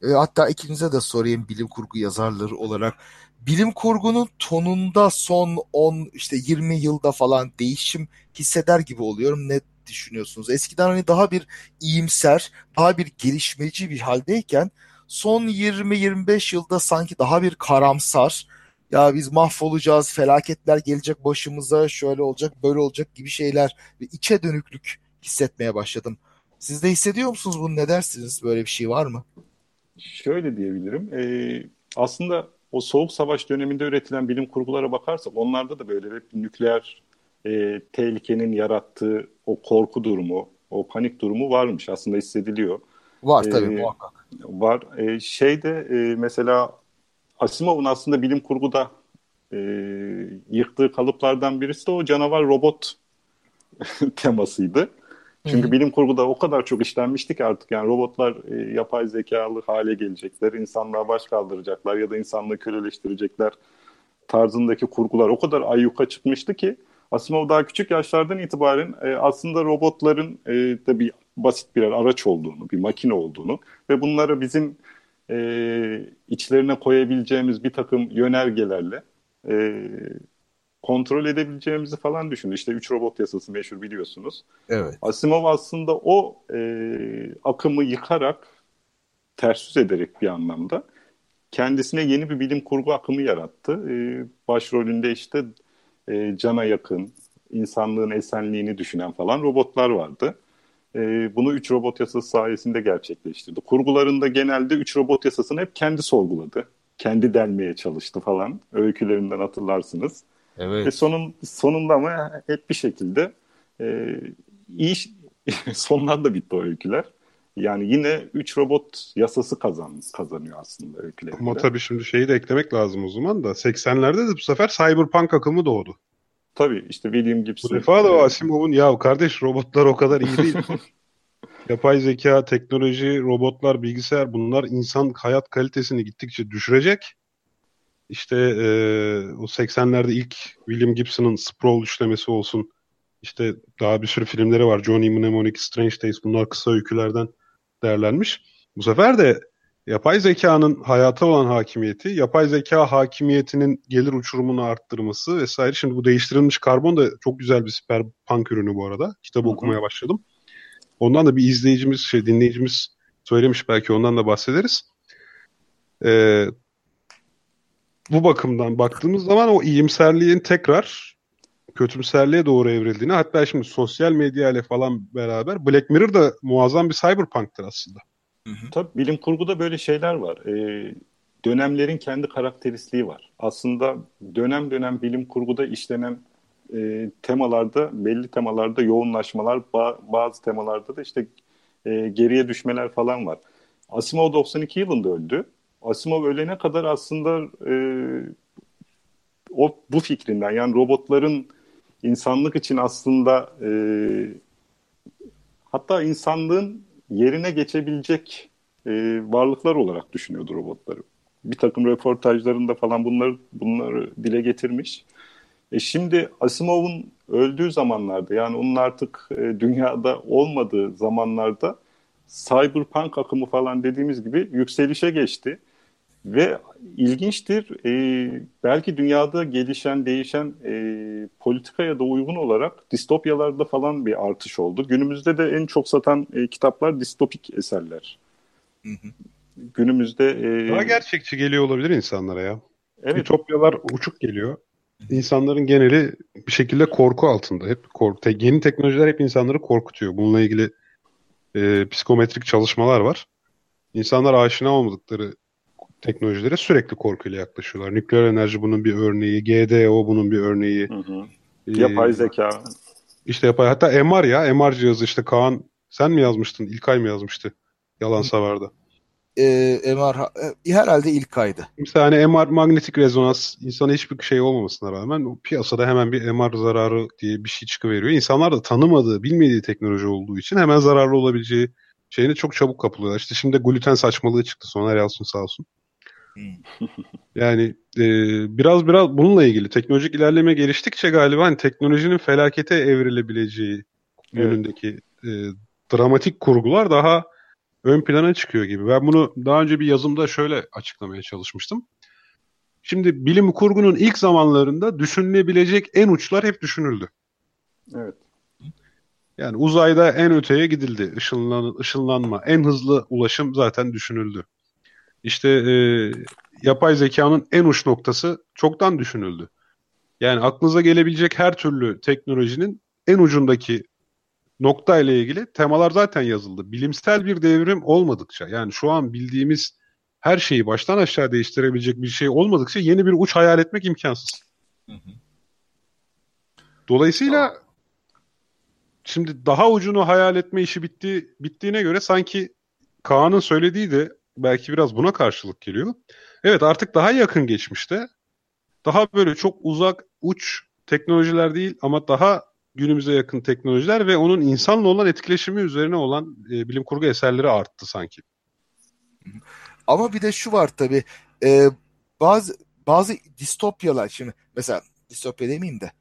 e, hatta ikinize de sorayım bilim kurgu yazarları olarak. Bilim kurgunun tonunda son 10 işte 20 yılda falan değişim hisseder gibi oluyorum. Ne düşünüyorsunuz? Eskiden hani daha bir iyimser, daha bir gelişmeci bir haldeyken son 20-25 yılda sanki daha bir karamsar, ya biz mahvolacağız, felaketler gelecek başımıza, şöyle olacak, böyle olacak gibi şeyler ve içe dönüklük hissetmeye başladım. Siz de hissediyor musunuz bunu? Ne dersiniz? Böyle bir şey var mı? Şöyle diyebilirim. E, aslında o soğuk savaş döneminde üretilen bilim kurgulara bakarsak onlarda da böyle bir nükleer e, tehlikenin yarattığı o korku durumu, o panik durumu varmış. Aslında hissediliyor. Var tabii ee, muhakkak. Var. E, şeyde e, mesela Asimov'un aslında bilim kurguda e, yıktığı kalıplardan birisi de o canavar robot temasıydı. Çünkü Hı-hı. bilim kurguda o kadar çok işlenmişti ki artık yani robotlar e, yapay zekalı hale gelecekler, insanlığa baş kaldıracaklar ya da insanlığı köleleştirecekler tarzındaki kurgular o kadar ayyuka çıkmıştı ki Asimov daha küçük yaşlardan itibaren e, aslında robotların e, de bir basit birer araç olduğunu, bir makine olduğunu ve bunları bizim e, içlerine koyabileceğimiz bir takım yönergelerle e, kontrol edebileceğimizi falan düşündü. İşte üç robot yasası meşhur biliyorsunuz. Evet. Asimov aslında o e, akımı yıkarak, ters yüz ederek bir anlamda kendisine yeni bir bilim kurgu akımı yarattı. E, başrolünde işte e, cana yakın, insanlığın esenliğini düşünen falan robotlar vardı. E, bunu üç robot yasası sayesinde gerçekleştirdi. Kurgularında genelde üç robot yasasını hep kendi sorguladı. Kendi delmeye çalıştı falan. Öykülerinden hatırlarsınız. Evet. Ve sonun, sonunda ama hep bir şekilde e, iyi sonlar da bitti o öyküler. Yani yine 3 robot yasası kazan, kazanıyor aslında öykülerinde. Ama tabii şimdi şeyi de eklemek lazım o zaman da 80'lerde de bu sefer Cyberpunk akımı doğdu. Tabii işte William Gibson. Bu defa da o Asimov'un ya kardeş robotlar o kadar iyi değil. yapay zeka, teknoloji, robotlar, bilgisayar bunlar insan hayat kalitesini gittikçe düşürecek. İşte e, o 80'lerde ilk William Gibson'ın Sprawl üçlemesi olsun. İşte daha bir sürü filmleri var. Johnny Mnemonic, Strange Days bunlar kısa öykülerden değerlenmiş. Bu sefer de yapay zekanın hayata olan hakimiyeti, yapay zeka hakimiyetinin gelir uçurumunu arttırması vesaire. Şimdi bu değiştirilmiş karbon da çok güzel bir süper punk ürünü bu arada. Kitabı okumaya başladım. Ondan da bir izleyicimiz, şey dinleyicimiz söylemiş belki ondan da bahsederiz. Ee, bu bakımdan baktığımız zaman o iyimserliğin tekrar kötümserliğe doğru evrildiğini hatta şimdi sosyal medya ile falan beraber Black Mirror da muazzam bir cyberpunk'tır aslında. Hı hı. Tabii bilim kurguda böyle şeyler var. Ee, dönemlerin kendi karakteristiği var. Aslında dönem dönem bilim kurguda işlenen e, temalarda belli temalarda yoğunlaşmalar ba- bazı temalarda da işte e, geriye düşmeler falan var. Asimov 92 yılında öldü. Asimov ölene kadar aslında e, o bu fikrinden yani robotların insanlık için aslında e, hatta insanlığın yerine geçebilecek e, varlıklar olarak düşünüyordu robotları. Bir takım röportajlarında falan bunları bunları dile getirmiş. E şimdi Asimov'un öldüğü zamanlarda yani onun artık e, dünyada olmadığı zamanlarda cyberpunk akımı falan dediğimiz gibi yükselişe geçti. Ve ilginçtir, e, belki dünyada gelişen, değişen e, politikaya da uygun olarak distopyalarda falan bir artış oldu. Günümüzde de en çok satan e, kitaplar distopik eserler. Hı hı. Günümüzde... E, Daha gerçekçi geliyor olabilir insanlara ya. Evet. Ütopyalar uçuk geliyor. İnsanların geneli bir şekilde korku altında. Hep korku. Yeni teknolojiler hep insanları korkutuyor. Bununla ilgili e, psikometrik çalışmalar var. İnsanlar aşina olmadıkları teknolojilere sürekli korkuyla yaklaşıyorlar. Nükleer enerji bunun bir örneği, GDO bunun bir örneği. Hı hı. Ee, yapay zeka. İşte yapay. Hatta MR ya, MR cihazı işte Kaan sen mi yazmıştın? İlkay mı yazmıştı? Yalan savardı. Ee, MR e, herhalde İlkay'dı. Mesela hani MR manyetik rezonans insana hiçbir şey olmamasına rağmen piyasada hemen bir MR zararı diye bir şey çıkıveriyor. İnsanlar da tanımadığı, bilmediği teknoloji olduğu için hemen zararlı olabileceği şeyini çok çabuk kapılıyorlar. İşte şimdi gluten saçmalığı çıktı. Soner Yalçın sağ olsun. Yani e, biraz biraz bununla ilgili teknolojik ilerleme geliştikçe galiba hani teknolojinin felakete evrilebileceği evet. yönündeki e, dramatik kurgular daha ön plana çıkıyor gibi. Ben bunu daha önce bir yazımda şöyle açıklamaya çalışmıştım. Şimdi bilim kurgunun ilk zamanlarında düşünülebilecek en uçlar hep düşünüldü. Evet. Yani uzayda en öteye gidildi. Işınlan, ışınlanma, en hızlı ulaşım zaten düşünüldü. İşte e, yapay zekanın en uç noktası çoktan düşünüldü. Yani aklınıza gelebilecek her türlü teknolojinin en ucundaki nokta ile ilgili temalar zaten yazıldı. Bilimsel bir devrim olmadıkça yani şu an bildiğimiz her şeyi baştan aşağı değiştirebilecek bir şey olmadıkça yeni bir uç hayal etmek imkansız. Dolayısıyla tamam. şimdi daha ucunu hayal etme işi bitti bittiğine göre sanki Kaan'ın söylediği de belki biraz buna karşılık geliyor. Evet artık daha yakın geçmişte daha böyle çok uzak uç teknolojiler değil ama daha günümüze yakın teknolojiler ve onun insanla olan etkileşimi üzerine olan e, bilim kurgu eserleri arttı sanki. Ama bir de şu var tabii e, bazı bazı distopyalar şimdi mesela distopya demeyeyim de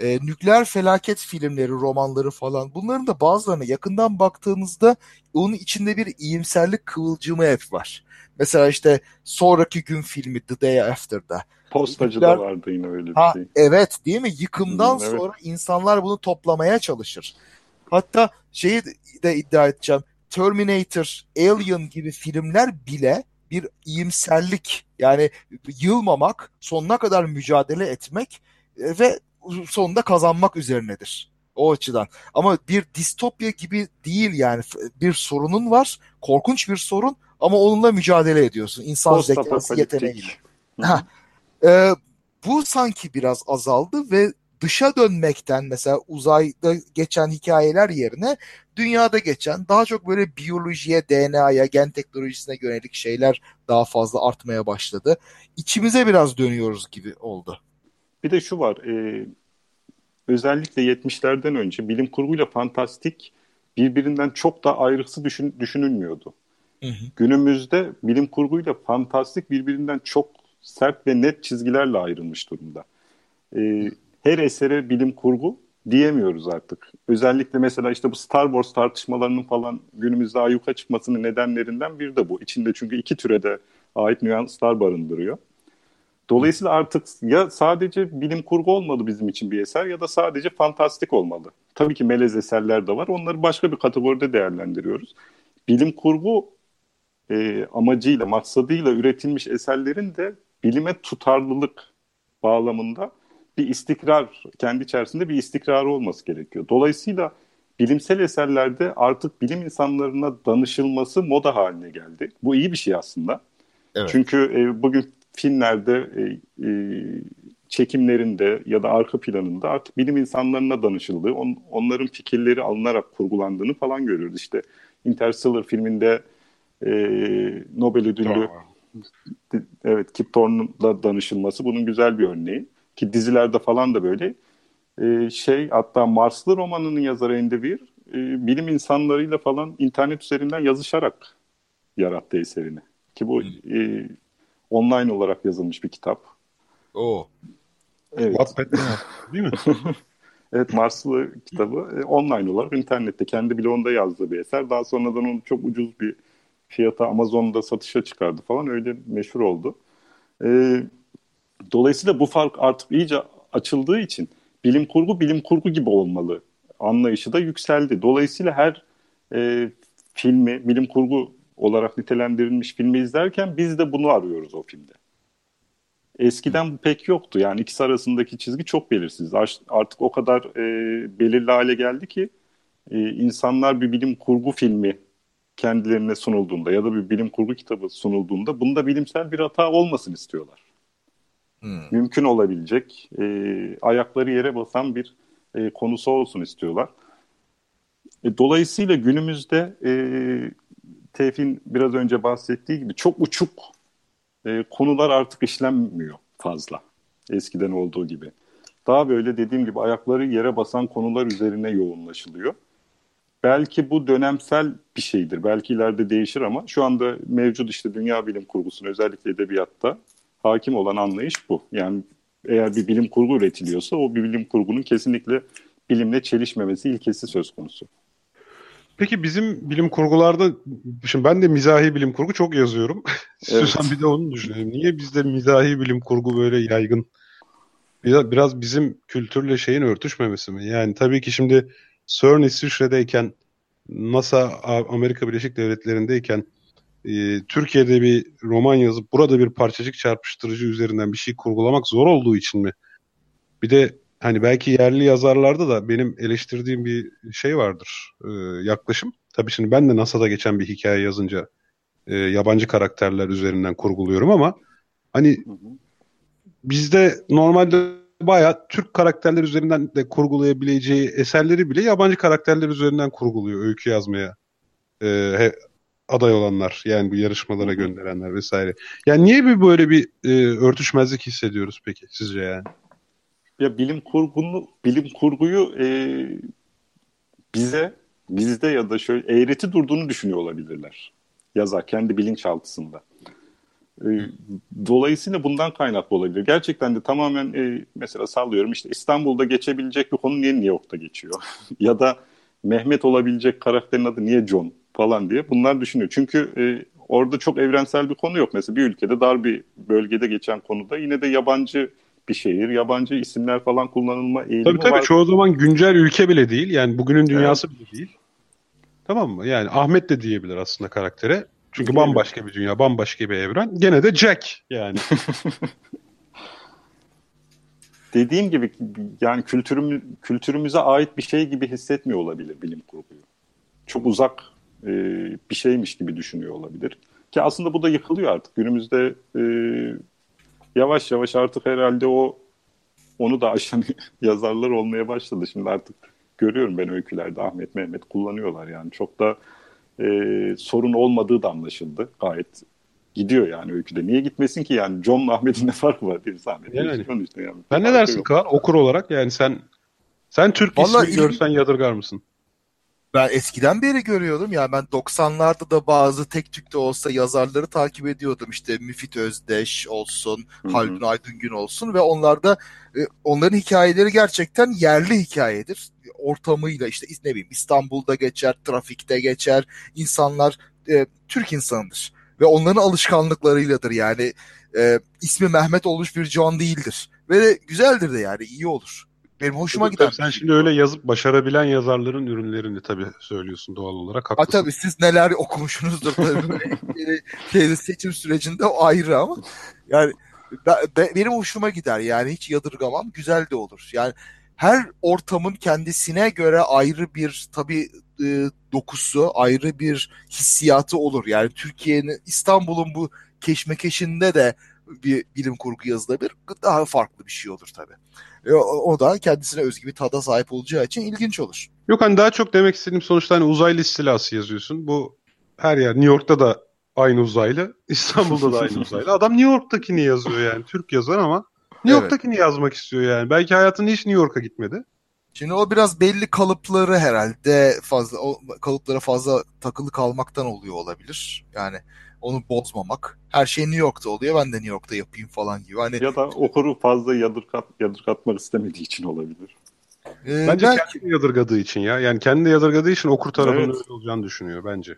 e, nükleer felaket filmleri, romanları falan bunların da bazılarına yakından baktığımızda onun içinde bir iyimserlik kıvılcımı hep var. Mesela işte sonraki gün filmi The Day After'da. Postacıda nükleer... vardı yine öyle bir ha, şey. Evet değil mi? Yıkımdan hmm, evet. sonra insanlar bunu toplamaya çalışır. Hatta şeyi de iddia edeceğim. Terminator, Alien gibi filmler bile bir iyimserlik yani yılmamak, sonuna kadar mücadele etmek e, ve sonunda kazanmak üzerinedir. O açıdan. Ama bir distopya gibi değil yani. Bir sorunun var. Korkunç bir sorun ama onunla mücadele ediyorsun. İnsan zekası yeteneğiyle. Ha, e, bu sanki biraz azaldı ve dışa dönmekten mesela uzayda geçen hikayeler yerine dünyada geçen daha çok böyle biyolojiye, DNA'ya, gen teknolojisine yönelik şeyler daha fazla artmaya başladı. İçimize biraz dönüyoruz gibi oldu. Bir de şu var, e, özellikle 70'lerden önce bilim kurguyla fantastik birbirinden çok da ayrısı düşün, düşünülmüyordu. Hı hı. Günümüzde bilim kurguyla fantastik birbirinden çok sert ve net çizgilerle ayrılmış durumda. Ee, her esere bilim kurgu diyemiyoruz artık. Özellikle mesela işte bu Star Wars tartışmalarının falan günümüzde ayyuka çıkmasının nedenlerinden biri de bu. İçinde çünkü iki türe de ait nüanslar barındırıyor. Dolayısıyla artık ya sadece bilim kurgu olmalı bizim için bir eser ya da sadece fantastik olmalı. Tabii ki melez eserler de var. Onları başka bir kategoride değerlendiriyoruz. Bilim kurgu e, amacıyla, maksadıyla üretilmiş eserlerin de bilime tutarlılık bağlamında bir istikrar, kendi içerisinde bir istikrarı olması gerekiyor. Dolayısıyla bilimsel eserlerde artık bilim insanlarına danışılması moda haline geldi. Bu iyi bir şey aslında. Evet. Çünkü e, bugün filmlerde, e, e, çekimlerinde ya da arka planında artık bilim insanlarına danışıldığı, on, onların fikirleri alınarak kurgulandığını falan görüyoruz. İşte Interstellar filminde e, Nobel ödüllü evet Kip Thorne'la danışılması bunun güzel bir örneği. Ki dizilerde falan da böyle. E, şey hatta Marslı romanının yazarı Andy Weir e, bilim insanlarıyla falan internet üzerinden yazışarak yarattı eserini. Ki bu e, online olarak yazılmış bir kitap. O. Evet. Wattpad'de değil mi? evet Marslı kitabı e, online olarak internette kendi blogunda yazdığı bir eser. Daha sonradan onu çok ucuz bir fiyata Amazon'da satışa çıkardı falan öyle meşhur oldu. E, dolayısıyla bu fark artık iyice açıldığı için bilim kurgu bilim kurgu gibi olmalı anlayışı da yükseldi. Dolayısıyla her e, filmi bilim kurgu olarak nitelendirilmiş filmi izlerken biz de bunu arıyoruz o filmde. Eskiden bu pek yoktu. Yani ikisi arasındaki çizgi çok belirsiz. Artık o kadar e, belirli hale geldi ki e, insanlar bir bilim kurgu filmi kendilerine sunulduğunda ya da bir bilim kurgu kitabı sunulduğunda bunda bilimsel bir hata olmasın istiyorlar. Hmm. Mümkün olabilecek, e, ayakları yere basan bir e, konusu olsun istiyorlar. E, dolayısıyla günümüzde e, Tevfik'in biraz önce bahsettiği gibi çok uçuk e, konular artık işlenmiyor fazla. Eskiden olduğu gibi. Daha böyle dediğim gibi ayakları yere basan konular üzerine yoğunlaşılıyor. Belki bu dönemsel bir şeydir. Belki ileride değişir ama şu anda mevcut işte dünya bilim kurgusuna özellikle edebiyatta hakim olan anlayış bu. Yani eğer bir bilim kurgu üretiliyorsa o bir bilim kurgunun kesinlikle bilimle çelişmemesi ilkesi söz konusu. Peki bizim bilim kurgularda, şimdi ben de mizahi bilim kurgu çok yazıyorum. Evet. bir de onu düşünelim. Niye bizde mizahi bilim kurgu böyle yaygın? Biraz, biraz bizim kültürle şeyin örtüşmemesi mi? Yani tabii ki şimdi CERN İsviçre'deyken, NASA Amerika Birleşik Devletleri'ndeyken e, Türkiye'de bir roman yazıp burada bir parçacık çarpıştırıcı üzerinden bir şey kurgulamak zor olduğu için mi? Bir de hani belki yerli yazarlarda da benim eleştirdiğim bir şey vardır e, yaklaşım. Tabii şimdi ben de NASA'da geçen bir hikaye yazınca e, yabancı karakterler üzerinden kurguluyorum ama hani bizde normalde bayağı Türk karakterler üzerinden de kurgulayabileceği eserleri bile yabancı karakterler üzerinden kurguluyor öykü yazmaya e, he, aday olanlar yani bu yarışmalara gönderenler vesaire. Yani niye bir böyle bir e, örtüşmezlik hissediyoruz peki sizce yani? Ya bilim kurgunu bilim kurguyu e, bize bizde ya da şöyle eğreti durduğunu düşünüyor olabilirler. Yazar kendi bilinçaltısında. E, dolayısıyla bundan kaynaklı olabilir. Gerçekten de tamamen e, mesela sallıyorum işte İstanbul'da geçebilecek bir konu niye New York'ta geçiyor? ya da Mehmet olabilecek karakterin adı niye John falan diye bunlar düşünüyor. Çünkü e, orada çok evrensel bir konu yok. Mesela bir ülkede dar bir bölgede geçen konuda yine de yabancı bir şehir. Yabancı isimler falan kullanılma eğilimi tabii, tabii, var. Çoğu zaman güncel ülke bile değil. Yani bugünün dünyası evet. bile değil. Tamam mı? Yani Ahmet de diyebilir aslında karaktere. Çünkü bambaşka bir dünya, bambaşka bir evren. Gene de Jack yani. Dediğim gibi yani kültürüm, kültürümüze ait bir şey gibi hissetmiyor olabilir bilim kurguyu. Çok uzak e, bir şeymiş gibi düşünüyor olabilir. Ki aslında bu da yıkılıyor artık. Günümüzde e, yavaş yavaş artık herhalde o onu da aşan yazarlar olmaya başladı. Şimdi artık görüyorum ben öykülerde Ahmet Mehmet kullanıyorlar yani. Çok da e, sorun olmadığı da anlaşıldı. Gayet gidiyor yani öyküde. Niye gitmesin ki yani? John Ahmet'in ne farkı var bir Ahmet? Yani. Işte yani. Sen ne dersin Kaan? Okur olarak yani sen sen Türk Vallahi ismi il... görsen yadırgar mısın? Ben eskiden beri görüyordum ya ben 90'larda da bazı tek tük de olsa yazarları takip ediyordum işte Müfit Özdeş olsun, Hı hı. Haldun Aydın olsun ve onlarda e, onların hikayeleri gerçekten yerli hikayedir. Ortamıyla işte ne bileyim İstanbul'da geçer, trafikte geçer, insanlar e, Türk insanıdır ve onların alışkanlıklarıyladır yani e, ismi Mehmet olmuş bir can değildir ve güzeldir de yani iyi olur. Benim hoşuma Tabii, giden. sen şimdi öyle yazıp başarabilen yazarların ürünlerini tabii söylüyorsun doğal olarak. Ha Haklısın. tabii siz neler okumuşsunuzdur tabii. Böyle şeyde seçim sürecinde o ayrı ama yani be- be- benim hoşuma gider yani hiç yadırgamam güzel de olur. Yani her ortamın kendisine göre ayrı bir tabii e, dokusu, ayrı bir hissiyatı olur. Yani Türkiye'nin İstanbul'un bu keşmekeşinde de bir bilim kurgu yazılabilir. Daha farklı bir şey olur tabii. E, o, o da kendisine özgü bir tada sahip olacağı için ilginç olur. Yok hani daha çok demek istediğim sonuçta hani uzaylı istilası yazıyorsun. Bu her yer New York'ta da aynı uzaylı, İstanbul'da da aynı uzaylı. Adam New York'takini yazıyor yani. Türk yazar ama New Evet. York'takini yazmak istiyor yani. Belki hayatında hiç New York'a gitmedi. Şimdi o biraz belli kalıpları herhalde fazla o kalıplara fazla takılı kalmaktan oluyor olabilir. Yani onu bozmamak. Her şey New York'ta oluyor. Ben de New York'ta yapayım falan gibi. Hani Ya da okuru fazla yadırgat, yadırgatmak istemediği için olabilir. e, Bence belki- kendi yadırgadığı için ya. Yani kendi yadırgadığı için okur tarafının Evet. öyle olacağını düşünüyor bence.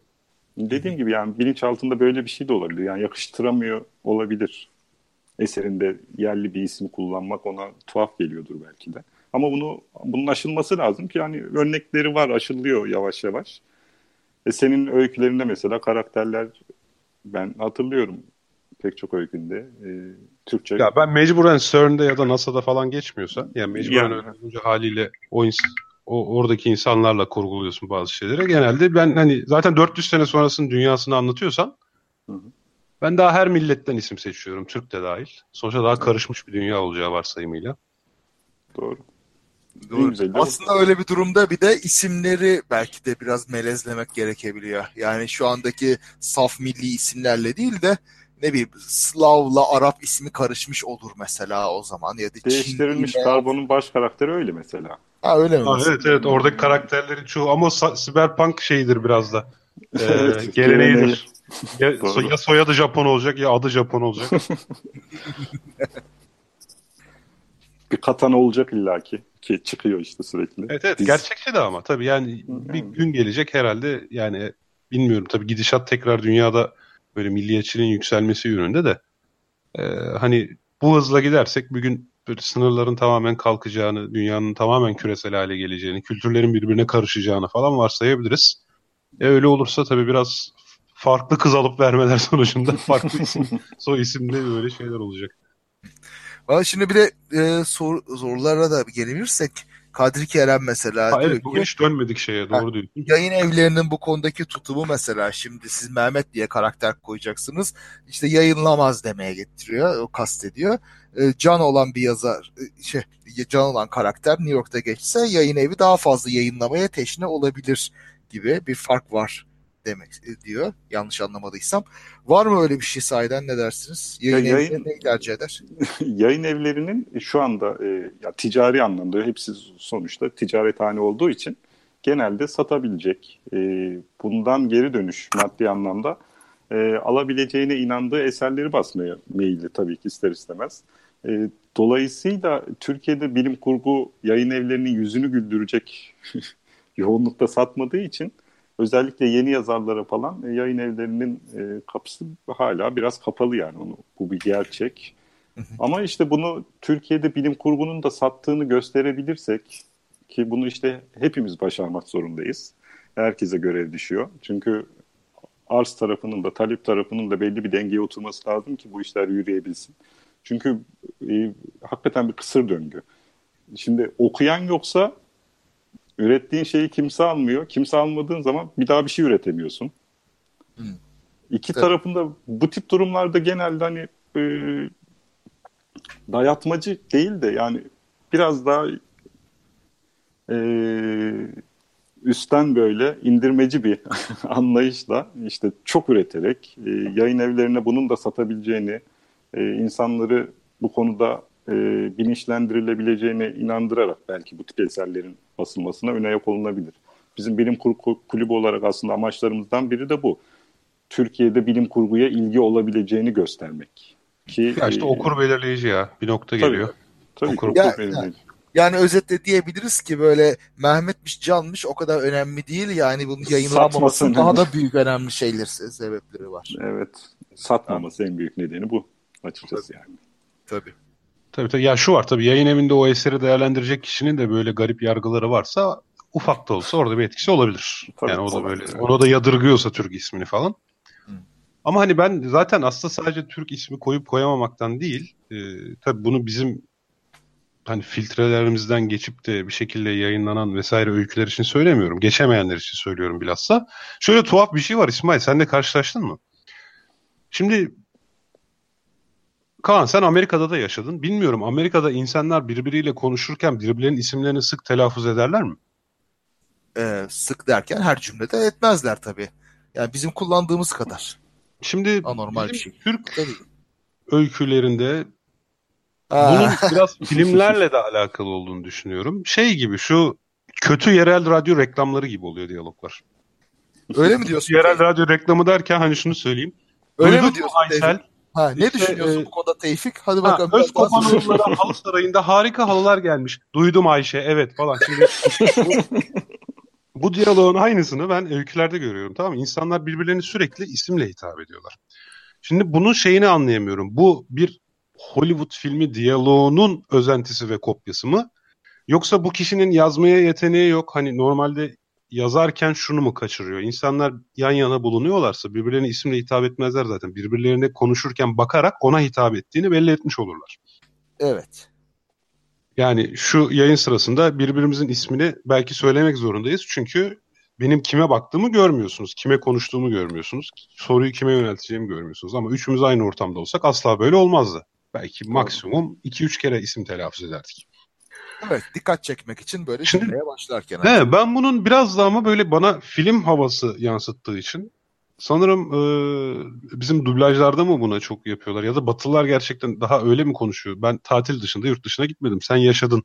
Dediğim gibi yani bilinç altında böyle bir şey de olabilir. Yani yakıştıramıyor olabilir. Eserinde yerli bir isim kullanmak ona tuhaf geliyordur belki de. Ama bunu bunun aşılması lazım ki yani örnekleri var aşılıyor yavaş yavaş. E senin öykülerinde mesela karakterler ben hatırlıyorum pek çok öykünde e, Türkçe Ya ben mecburen CERN'de ya da NASA'da falan geçmiyorsa yani mecburen Yani. haliyle o, ins- o oradaki insanlarla kurguluyorsun bazı şeyleri. Genelde ben hani zaten 400 sene sonrasının dünyasını anlatıyorsan Hı hı. ben daha her milletten isim seçiyorum. Türk de dahil. Sonuçta daha karışmış bir dünya olacağı varsayımıyla. doğru. Doğru. Aslında öyle bir durumda bir de isimleri belki de biraz melezlemek gerekebiliyor. Yani şu andaki saf milli isimlerle değil de ne bileyim Slav'la Arap ismi karışmış olur mesela o zaman ya da Değiştirilmiş Çinliyle- karbonun baş karakteri öyle mesela. Ha öyle mi? Ha, mesela? evet evet oradaki karakterlerin çoğu ama sa- siberpunk şeyidir biraz da. Ee, Evet, geleneğidir. Ya, ya soyadı Japon olacak ya adı Japon olacak. Bir katana olacak illaki ki çıkıyor işte sürekli. Evet evet Dizi. gerçekçi de ama tabii yani bir evet. gün gelecek herhalde yani bilmiyorum tabii gidişat tekrar dünyada böyle milliyetçiliğin yükselmesi yönünde de e, hani bu hızla gidersek bir gün böyle sınırların tamamen kalkacağını, dünyanın tamamen küresel hale geleceğini, kültürlerin birbirine karışacağını falan varsayabiliriz. E öyle olursa tabii biraz farklı kız alıp vermeler sonucunda farklı isim, soy isimli böyle şeyler olacak. Ama şimdi bir de e, sor, sorulara da gelebilirsek Kadri Kerem mesela Ha, diyor evet ki, bugün hiç dönmedik şeye doğru diyorsun. yayın evlerinin bu konudaki tutumu mesela şimdi siz Mehmet diye karakter koyacaksınız. İşte yayınlamaz demeye getiriyor. O kastediyor. E, can olan bir yazar e, şey can olan karakter New York'ta geçse yayın evi daha fazla yayınlamaya teşne olabilir gibi bir fark var demek diyor. Yanlış anlamadıysam. Var mı öyle bir şey sahiden ne dersiniz? Yayın, Ya yayın- evleri neyi tercih eder? Yayın evlerinin şu anda e, ya ticari anlamda hepsi sonuçta ticarethane olduğu için genelde satabilecek, e, bundan geri dönüş maddi anlamda e, alabileceğine inandığı eserleri basmaya meyilli tabii ki ister istemez. E, dolayısıyla Türkiye'de bilim kurgu yayın evlerinin yüzünü güldürecek yoğunlukta satmadığı için özellikle yeni yazarlara falan e, yayın evlerinin e, kapısı hala biraz kapalı yani onu bu bir gerçek. Ama işte bunu Türkiye'de bilim kurgunun da sattığını gösterebilirsek ki bunu işte hepimiz başarmak zorundayız. Herkese görev düşüyor. Çünkü arz tarafının da talep tarafının da belli bir dengeye oturması lazım ki bu işler yürüyebilsin. Çünkü e, hakikaten bir kısır döngü. Şimdi okuyan yoksa ürettiğin şeyi kimse almıyor. Kimse almadığın zaman bir daha bir şey üretemiyorsun. Hı. İki Evet. tarafında bu tip durumlarda genelde hani e, dayatmacı değil de yani biraz daha e, üstten böyle indirmeci bir anlayışla işte çok üreterek e, yayın evlerine bunun da satabileceğini, e, insanları bu konuda e, bilinçlendirilebileceğine inandırarak belki bu tip eserlerin basılmasına ön ayak olunabilir. bizim bilim kurgu kulübü olarak aslında amaçlarımızdan biri de bu. Türkiye'de bilim kurguya ilgi olabileceğini göstermek. Ki, ya işte e, okur belirleyici ya. Bir nokta geliyor. Tabii Okur. Ya- okur belirleyici. Yani özetle diyebiliriz ki böyle Mehmetmiş Canmış o kadar önemli değil yani bunun yayınlanmaması Satmasın. daha da büyük önemli şeyler sebepleri var. Evet. Satmaması en büyük nedeni bu açıkçası yani. Tabii. Tabii tabii. Ya şu var tabii yayın evinde o eseri değerlendirecek kişinin de böyle garip yargıları varsa ufak da olsa orada bir etkisi olabilir. Tabii, yani o da böyle ona da yadırgıyorsa Türk ismini falan. Hı. Ama hani ben zaten aslında sadece Türk ismi koyup koyamamaktan değil, e, tabii bunu bizim hani filtrelerimizden geçip de bir şekilde yayınlanan vesaire öyküler için söylemiyorum. Geçemeyenler için söylüyorum bilhassa. Şöyle tuhaf bir şey var İsmail, sen de karşılaştın mı? Şimdi Kaan sen Amerika'da da yaşadın. Bilmiyorum Amerika'da insanlar birbiriyle konuşurken birbirlerinin isimlerini sık telaffuz ederler mi? Ee, sık derken her cümlede etmezler tabii. Yani bizim kullandığımız kadar. Şimdi Anormal bir şey. Türk Tabii. öykülerinde Ha, bunun biraz filmlerle de alakalı olduğunu düşünüyorum. Şey gibi şu kötü yerel radyo reklamları gibi oluyor diyaloglar. öyle mi diyorsun? Yerel radyo reklamı derken hani şunu söyleyeyim. Öyle Duydun mi diyorsun? Aysel? Ha, ne İşte, düşünüyorsun e, bu konuda Tevfik? Hadi Ha, bakalım. biraz daha söyle. Özkopanoğulları halı sarayında harika halılar gelmiş. Duydum Ayşe evet falan. Şimdi bu, bu diyaloğun aynısını ben öykülerde görüyorum tamam mı? İnsanlar birbirlerini sürekli isimle hitap ediyorlar. Şimdi bunun şeyini anlayamıyorum. Bu bir Hollywood filmi diyaloğunun özentisi ve kopyası mı? Yoksa bu kişinin yazmaya yeteneği yok. Hani normalde yazarken şunu mu kaçırıyor? İnsanlar yan yana bulunuyorlarsa birbirlerine isimle hitap etmezler zaten. Birbirlerine konuşurken bakarak ona hitap ettiğini belli etmiş olurlar. Evet. Yani şu yayın sırasında birbirimizin ismini belki söylemek zorundayız. Çünkü benim kime baktığımı görmüyorsunuz. Kime konuştuğumu görmüyorsunuz. Soruyu kime yönelteceğimi görmüyorsunuz. Ama üçümüz aynı ortamda olsak asla böyle olmazdı. Belki maksimum 2-3 kere isim telaffuz ederdik. Evet. Dikkat çekmek için böyle Şimdi- cümleye başlarken. He, ben bunun biraz daha ama böyle bana film havası yansıttığı için sanırım e, bizim dublajlarda mı buna çok yapıyorlar ya da Batılılar gerçekten daha öyle mi konuşuyor? Ben tatil dışında yurt dışına gitmedim. Sen yaşadın.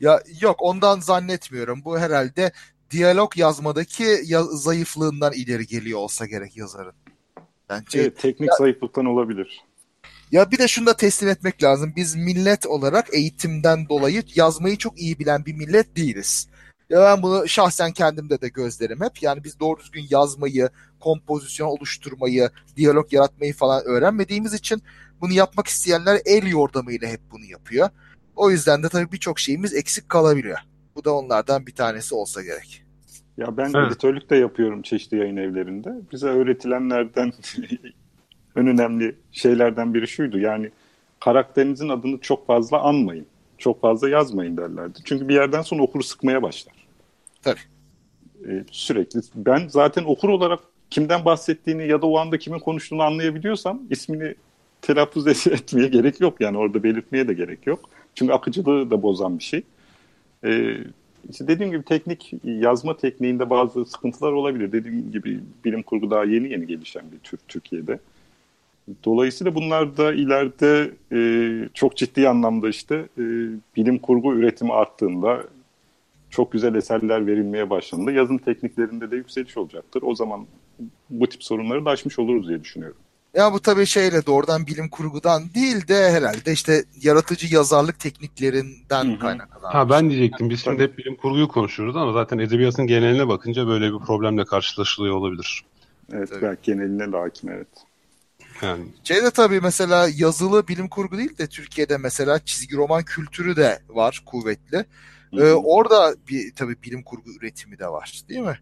Ya yok ondan zannetmiyorum. Bu herhalde diyalog yazmadaki ya- zayıflığından ileri geliyor olsa gerek yazarın. Bence Evet, teknik zayıflıktan olabilir. Ya bir de şunu da teslim etmek lazım. Biz millet olarak eğitimden dolayı yazmayı çok iyi bilen bir millet değiliz. Ya ben bunu şahsen kendimde de gözlerim hep. Yani biz doğru düzgün yazmayı, kompozisyon oluşturmayı, diyalog yaratmayı falan öğrenmediğimiz için bunu yapmak isteyenler el yordamıyla hep bunu yapıyor. O yüzden de tabii birçok şeyimiz eksik kalabiliyor. Bu da onlardan bir tanesi olsa gerek. Ya ben Evet. editörlük de yapıyorum çeşitli yayın evlerinde. Bize öğretilenlerden en önemli şeylerden biri şuydu. Yani karakterinizin adını çok fazla anmayın. Çok fazla yazmayın derlerdi. Çünkü bir yerden sonra okuru sıkmaya başlar. Tabii. Ee, sürekli. Ben zaten okur olarak kimden bahsettiğini ya da o anda kimin konuştuğunu anlayabiliyorsam ismini telaffuz etmeye gerek yok. Yani orada belirtmeye de gerek yok. Çünkü akıcılığı da bozan bir şey. Ee, işte dediğim gibi teknik yazma tekniğinde bazı sıkıntılar olabilir. Dediğim gibi bilim kurgu daha yeni yeni gelişen bir tür Türkiye'de. Dolayısıyla bunlar da ileride e, çok ciddi anlamda işte e, bilim kurgu üretimi arttığında çok güzel eserler verilmeye başlandığında yazım tekniklerinde de yükseliş olacaktır. O zaman bu tip sorunları da aşmış oluruz diye düşünüyorum. Ya bu tabii şeyle doğrudan bilim kurgudan değil de herhalde işte yaratıcı yazarlık tekniklerinden kaynaklanan. Ha ben diyecektim. Biz şimdi hep bilim kurguyu konuşuyoruz ama zaten edebiyatın geneline bakınca böyle bir problemle karşılaşılıyor olabilir. Evet Tabii. belki geneline de hakim evet. Yani Şeyde tabii mesela yazılı bilim kurgu değil de Türkiye'de mesela çizgi roman kültürü de var kuvvetli. Ee, orada bir tabii bilim kurgu üretimi de var değil mi?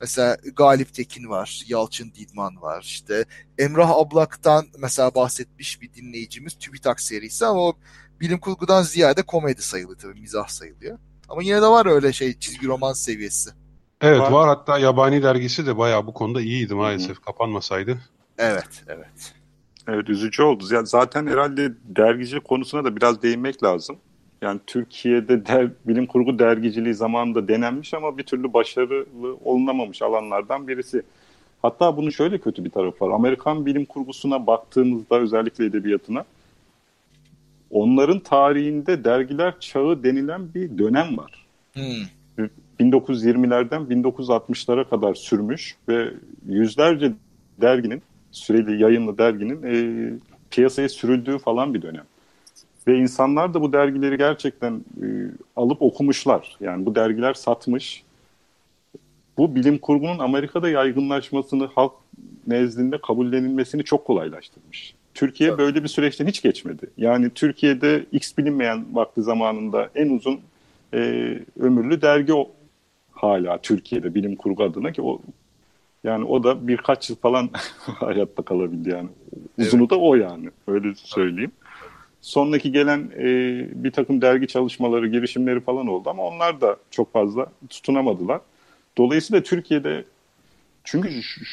Mesela Galip Tekin var, Yalçın Didman var. işte Emrah Ablak'tan mesela bahsetmiş bir dinleyicimiz TÜBİTAK serisi ama o bilim kurgudan ziyade komedi sayılıyor tabii, mizah sayılıyor. Ama yine de var öyle şey çizgi roman seviyesi. evet Var. var. hatta Yabani dergisi de bayağı bu konuda iyiydi maalesef. Kapanmasaydı. Evet, evet. Evet üzücü oldu. Yani zaten herhalde dergicilik konusuna da biraz değinmek lazım. Yani Türkiye'de der, bilim kurgu dergiciliği zamanında denenmiş ama bir türlü başarılı olunamamış alanlardan birisi. Hatta bunun şöyle kötü bir tarafı var. Amerikan bilim kurgusuna baktığımızda özellikle edebiyatına onların tarihinde dergiler çağı denilen bir dönem var. Hmm. 1920'lerden 1960'lara kadar sürmüş ve yüzlerce derginin, süreli yayınlı derginin e, piyasaya sürüldüğü falan bir dönem. Ve insanlar da bu dergileri gerçekten e, alıp okumuşlar. Yani bu dergiler satmış. Bu bilim kurgunun Amerika'da yaygınlaşmasını, halk nezdinde kabullenilmesini çok kolaylaştırmış. Türkiye Tabii. böyle bir süreçten hiç geçmedi. Yani Türkiye'de X bilinmeyen vakti zamanında en uzun e, ömürlü dergi o, hala Türkiye'de bilim kurgu adına ki o yani o da birkaç yıl falan hayatta kalabildi yani. Uzunu evet. da o yani. Öyle söyleyeyim. Sonraki gelen e, bir takım dergi çalışmaları, girişimleri falan oldu ama onlar da çok fazla tutunamadılar. Dolayısıyla Türkiye'de çünkü şu,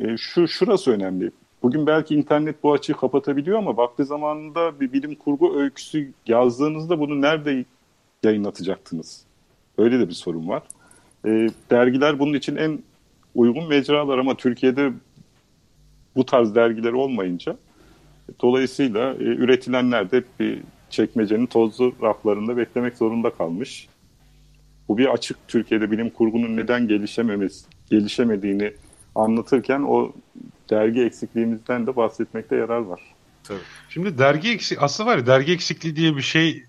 e, şu şurası önemli. Bugün belki internet bu açığı kapatabiliyor ama vakti zamanında bir bilim kurgu öyküsü yazdığınızda bunu nerede yayınlatacaktınız? Öyle de bir sorun var. E, dergiler bunun için en uygun mecralar ama Türkiye'de bu tarz dergiler olmayınca dolayısıyla e, üretilenler de bir çekmecenin tozlu raflarında beklemek zorunda kalmış. Bu bir açık Türkiye'de bilim kurgunun neden gelişememesi, gelişemediğini anlatırken o dergi eksikliğimizden de bahsetmekte yarar var. Tabii. Şimdi dergi eksik aslında var ya dergi eksikliği diye bir şey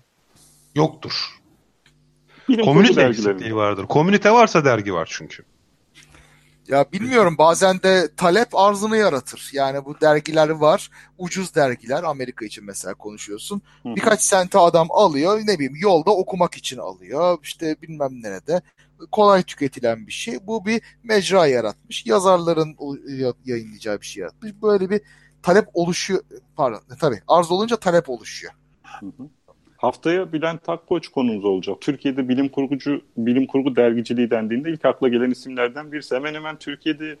yoktur. Bilim Komünite eksikliği vardır. Komünite varsa dergi var çünkü. Ya bilmiyorum bazen de talep arzını yaratır. Yani bu dergiler var. Ucuz dergiler Amerika için mesela konuşuyorsun. Birkaç sente adam alıyor ne bileyim yolda okumak için alıyor. İşte bilmem nerede. Kolay tüketilen bir şey. Bu bir mecra yaratmış. Yazarların yayınlayacağı bir şey yaratmış. Böyle bir talep oluşuyor. Pardon tabii arz olunca talep oluşuyor. Hı hı. Haftaya Bülent Takkoç konumuz olacak. Türkiye'de bilim kurgucu, bilim kurgu dergiciliği dendiğinde ilk akla gelen isimlerden birisi. Hemen hemen Türkiye'de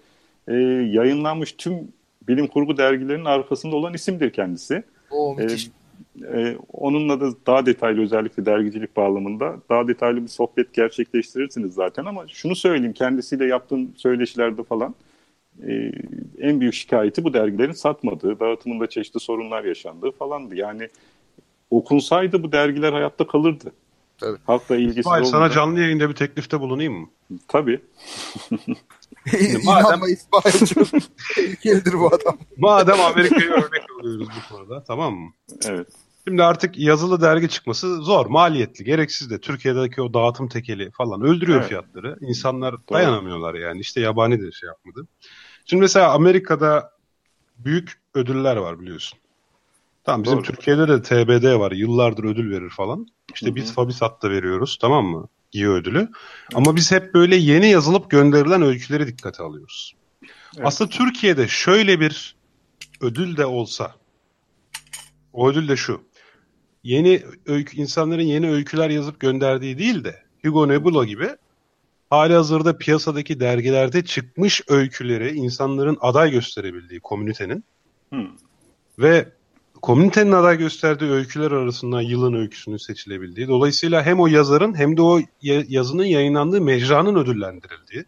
e, yayınlanmış tüm bilim kurgu dergilerinin arkasında olan isimdir kendisi. O müthiş. E, e, onunla da daha detaylı özellikle dergicilik bağlamında daha detaylı bir sohbet gerçekleştirirsiniz zaten ama şunu söyleyeyim kendisiyle yaptığım söyleşilerde falan e, en büyük şikayeti bu dergilerin satmadığı, dağıtımında çeşitli sorunlar yaşandığı falandı. Yani okunsaydı bu dergiler hayatta kalırdı. Tabii. Halkla ilgisi İsmail olmadan. sana canlı yayında bir teklifte bulunayım mı? Tabii. madem İsmail çok tehlikelidir bu adam. Madem Amerika'yı örnek alıyoruz bu konuda tamam mı? Evet. Şimdi artık yazılı dergi çıkması zor, maliyetli, gereksiz de. Türkiye'deki o dağıtım tekeli falan öldürüyor evet. fiyatları. İnsanlar Doğru. dayanamıyorlar yani. İşte yabani de şey yapmadı. Şimdi mesela Amerika'da büyük ödüller var biliyorsun. Tamam bizim Doğru. Türkiye'de de TBD var. Yıllardır ödül verir falan. İşte Hı-hı. biz Fabisat da veriyoruz tamam mı? İyi ödülü. Ama biz hep böyle yeni yazılıp gönderilen öyküleri dikkate alıyoruz. Evet. Aslında Türkiye'de şöyle bir ödül de olsa o ödül de şu. Yeni öykü, insanların yeni öyküler yazıp gönderdiği değil de Hugo Nebula gibi hali hazırda piyasadaki dergilerde çıkmış öyküleri insanların aday gösterebildiği komünitenin hmm. ve komünitenin aday gösterdiği öyküler arasından yılın öyküsünün seçilebildiği. Dolayısıyla hem o yazarın hem de o yazının yayınlandığı mecranın ödüllendirildiği.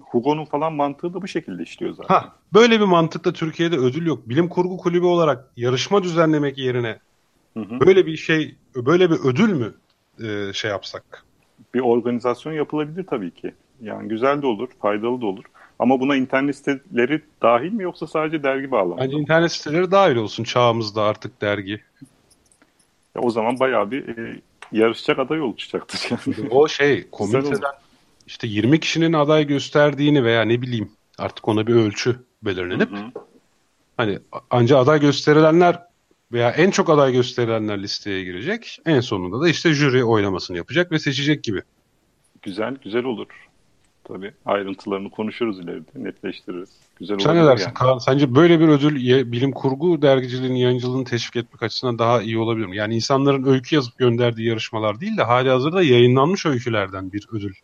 Hugo'nun falan mantığı da bu şekilde işliyor zaten. Ha, böyle bir mantıkta Türkiye'de ödül yok. Bilim kurgu kulübü olarak yarışma düzenlemek yerine hı hı. böyle bir şey, böyle bir ödül mü e, şey yapsak? Bir organizasyon yapılabilir tabii ki. Yani güzel de olur, faydalı da olur. Ama buna internet siteleri dahil mi yoksa sadece dergi bağlamında? Bence internet siteleri dahil olsun çağımızda artık dergi. Ya o zaman bayağı bir e, yarışacak aday oluşacaktır. Yani. O şey komüniteden işte 20 kişinin aday gösterdiğini veya ne bileyim artık ona bir ölçü belirlenip hı hı. hani anca aday gösterilenler veya en çok aday gösterilenler listeye girecek. En sonunda da işte jüri oylamasını yapacak ve seçecek gibi. Güzel, güzel olur. Tabii ayrıntılarını konuşuruz ileride, netleştiririz. Güzel Sen ne dersin yani. Kaan? Sence böyle bir ödül bilim kurgu dergiciliğinin yayıncılığını teşvik etmek açısından daha iyi olabilir mi? Yani insanların öykü yazıp gönderdiği yarışmalar değil de hali hazırda yayınlanmış öykülerden bir ödül.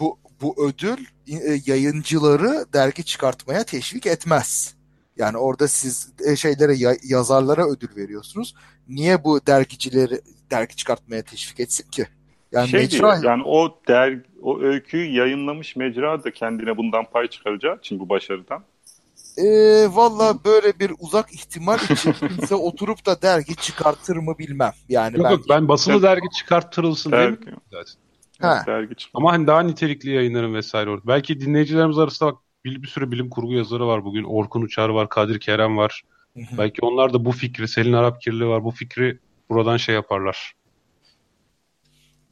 Bu, bu ödül e, yayıncıları dergi çıkartmaya teşvik etmez. Yani orada siz e, şeylere yazarlara ödül veriyorsunuz. Niye bu dergicileri dergi çıkartmaya teşvik etsin ki? Yani şey mecra... değil, yani o der o öyküyü yayınlamış mecra da kendine bundan pay çıkaracağı için bu başarıdan. Ee, Valla böyle bir uzak ihtimal için kimse oturup da dergi çıkartır mı bilmem. Yani yok, ben, yok, ben basılı dergi çıkarttırılsın dergi, değil mi? Ha. Dergi çıkıyor. Ama hani daha nitelikli yayınların vesaire orada. Belki dinleyicilerimiz arasında bak bir, bir sürü bilim kurgu yazarı var bugün. Orkun Uçar var, Kadir Kerem var. Hı hı. Belki onlar da bu fikri, Selin Arap Kirli var. Bu fikri buradan şey yaparlar.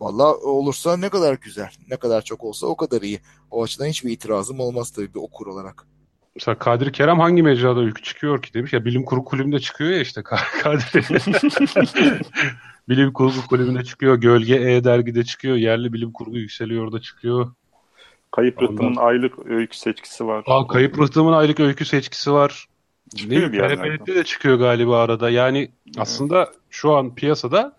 Valla olursa ne kadar güzel. Ne kadar çok olsa o kadar iyi. O açıdan hiçbir itirazım olmaz tabii bir okur olarak. Mesela Kadir Kerem hangi mecrada öykü çıkıyor ki demiş ya bilim kurgu kulübünde çıkıyor ya işte Ka- Kadir. bilim kurgu kulübünde çıkıyor. Gölge E dergide çıkıyor. Yerli bilim kurgu yükseliyor da çıkıyor. Kayıp Ondan- Rıhtım'ın aylık öykü seçkisi var. Aa, Kayıp Rıhtım'ın aylık öykü seçkisi var. Çıkıyor Ne bir de çıkıyor galiba arada. Yani aslında şu an piyasada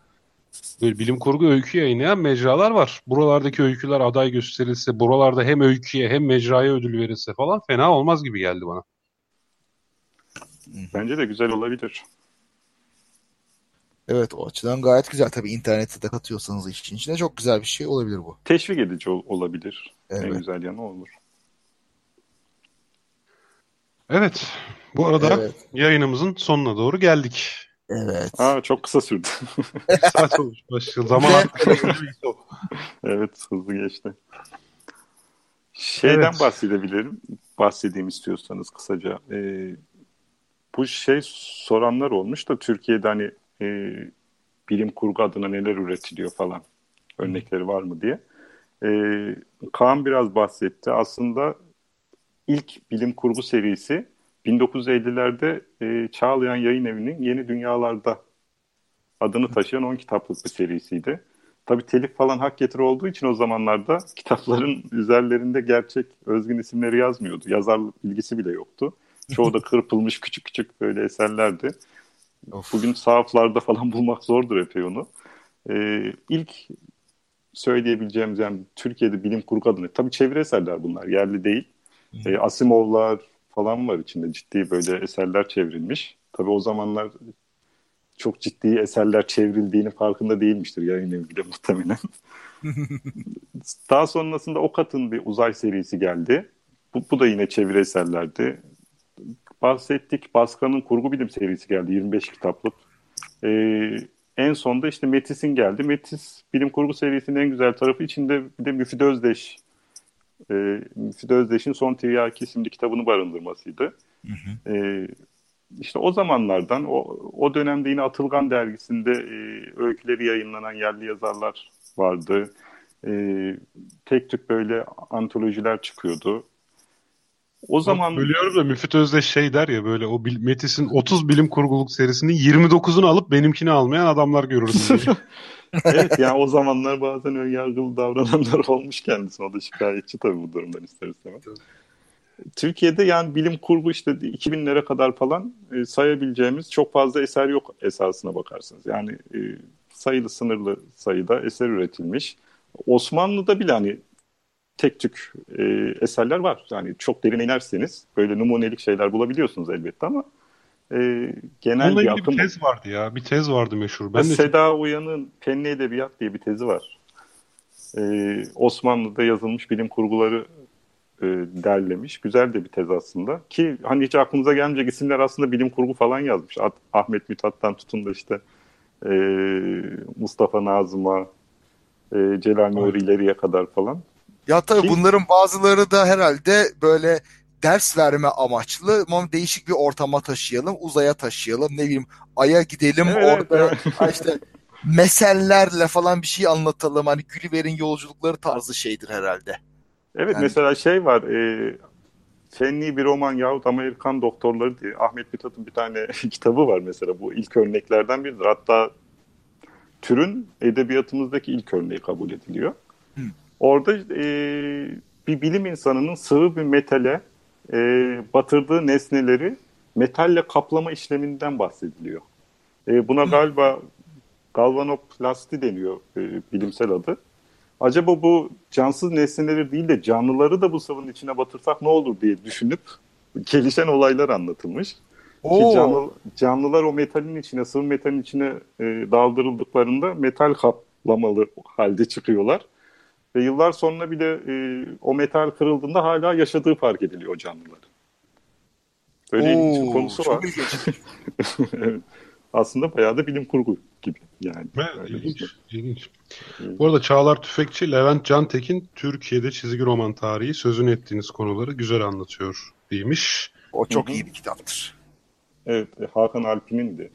böyle bilim kurgu öykü yayınlayan mecralar var. Buralardaki öyküler aday gösterilse, buralarda hem öyküye hem mecraya ödül verilse falan fena olmaz gibi geldi bana. Bence de güzel olabilir. Evet o açıdan gayet güzel. Tabii internette de katıyorsanız işin içine çok güzel bir şey olabilir bu. Teşvik edici ol- olabilir. En Evet. güzel yanı olur. Evet. Bu arada Evet. yayınımızın sonuna doğru geldik. Evet. Aa çok kısa sürdü. Saat olmuş. Başka zaman artık. evet hızlı geçti. Şeyden Evet. bahsedebilirim. Bahsedeyim istiyorsanız kısaca. Ee, bu şey soranlar olmuş da Türkiye'de hani e, bilim kurgu adına neler üretiliyor falan. Örnekleri var mı diye. Ee, Kaan biraz bahsetti. Aslında ilk bilim kurgu serisi 1950'lerde e, Çağlayan Yayın Evi'nin Yeni Dünyalarda adını taşıyan 10 kitaplık bir serisiydi. Tabii telif falan hak getiri olduğu için o zamanlarda kitapların üzerlerinde gerçek özgün isimleri yazmıyordu. Yazarlık bilgisi bile yoktu. Çoğu da kırpılmış küçük küçük böyle eserlerdi. Of. Bugün sahaflarda falan bulmak zordur epey onu. Ee, ilk söyleyebileceğimiz yani Türkiye'de bilim kurgu adına tabii çeviri eserler bunlar yerli değil. Ee, Asimovlar falan var içinde ciddi böyle eserler çevrilmiş. Tabii o zamanlar çok ciddi eserler çevrildiğinin farkında değilmiştir yayın evi bile muhtemelen. Daha sonrasında Okat'ın bir uzay serisi geldi. Bu, bu da yine çeviri eserlerdi. Bahsettik Baskan'ın kurgu bilim serisi geldi 25 kitaplık. Ee, en sonda işte Metis'in geldi. Metis bilim kurgu serisinin en güzel tarafı içinde bir de Müfit Özdeş e, Müfit Özdeş'in Son Tiryaki isimli kitabını barındırmasıydı. E, işte o zamanlardan o, o dönemde yine Atılgan dergisinde e, öyküleri yayınlanan yerli yazarlar vardı. E, tek tük böyle antolojiler çıkıyordu. O zaman Bölüyorum da Müfit Özdeş şey der ya böyle o Metis'in 30 bilim kurguluk serisinin 29'unu alıp benimkini almayan adamlar görürdüm. evet yani o zamanlar bazen önyargılı davrananlar olmuş kendisine. O da şikayetçi tabii bu durumdan ister istemez. Türkiye'de yani bilim kurgu işte 2000'lere kadar falan e, sayabileceğimiz çok fazla eser yok esasına bakarsınız. Yani e, sayılı sınırlı sayıda eser üretilmiş. Osmanlı'da bile hani tek tük e, eserler var. Yani çok derine inerseniz böyle numunelik şeyler bulabiliyorsunuz elbette ama e, genel Bununla bir akım bir tez vardı ya. Bir tez vardı meşhur. Ben de Seda Uyan'ın Penni Edebiyat diye bir tezi var. Ee, Osmanlı'da yazılmış bilim kurguları e, derlemiş. Güzel de bir tez aslında. Ki hani hiç aklımıza gelmeyecek isimler aslında bilim kurgu falan yazmış. At- Ahmet Mithat'tan tutun da işte e, Mustafa Nazım'a, e, Celal Nuri ileriye kadar falan. Ya tabii Ki- bunların bazıları da herhalde böyle ders verme amaçlı ama değişik bir ortama taşıyalım, uzaya taşıyalım, ne bileyim aya gidelim Evet, orada evet. işte mesellerle falan bir şey anlatalım. Hani Gulliver'in yolculukları tarzı şeydir herhalde. Evet Yani- mesela şey var e, Fenli bir roman yahut Amerikan doktorları diye Ahmet Mithat'ın bir tane kitabı var mesela bu ilk örneklerden biridir. Hatta türün edebiyatımızdaki ilk örneği kabul ediliyor. Hı. Orada e, bir bilim insanının sıvı bir metale e, batırdığı nesneleri metalle kaplama işleminden bahsediliyor. E, buna galiba galvanoplasti deniyor e, bilimsel adı. Acaba bu cansız nesneleri değil de canlıları da bu sıvının içine batırsak ne olur diye düşünüp gelişen olaylar anlatılmış. Ki Oo, canlı, canlılar o metalin içine, sıvı metalin içine e, daldırıldıklarında metal kaplamalı halde çıkıyorlar. Ve yıllar sonra bile e, o metal kırıldığında hala yaşadığı fark ediliyor o canlılar. Böyle ilginç bir oo, konusu çok var. ilginç. Evet. aslında bayağı da bilim kurgu gibi yani. Evet, ilginç, ilginç. Bu arada Çağlar Tüfekçi, Levent Cantekin Türkiye'de çizgi roman tarihi sözünü ettiğiniz konuları güzel anlatıyor demiş. O çok Hı-hı. iyi bir kitaptır. Evet, Hakan Alp'in de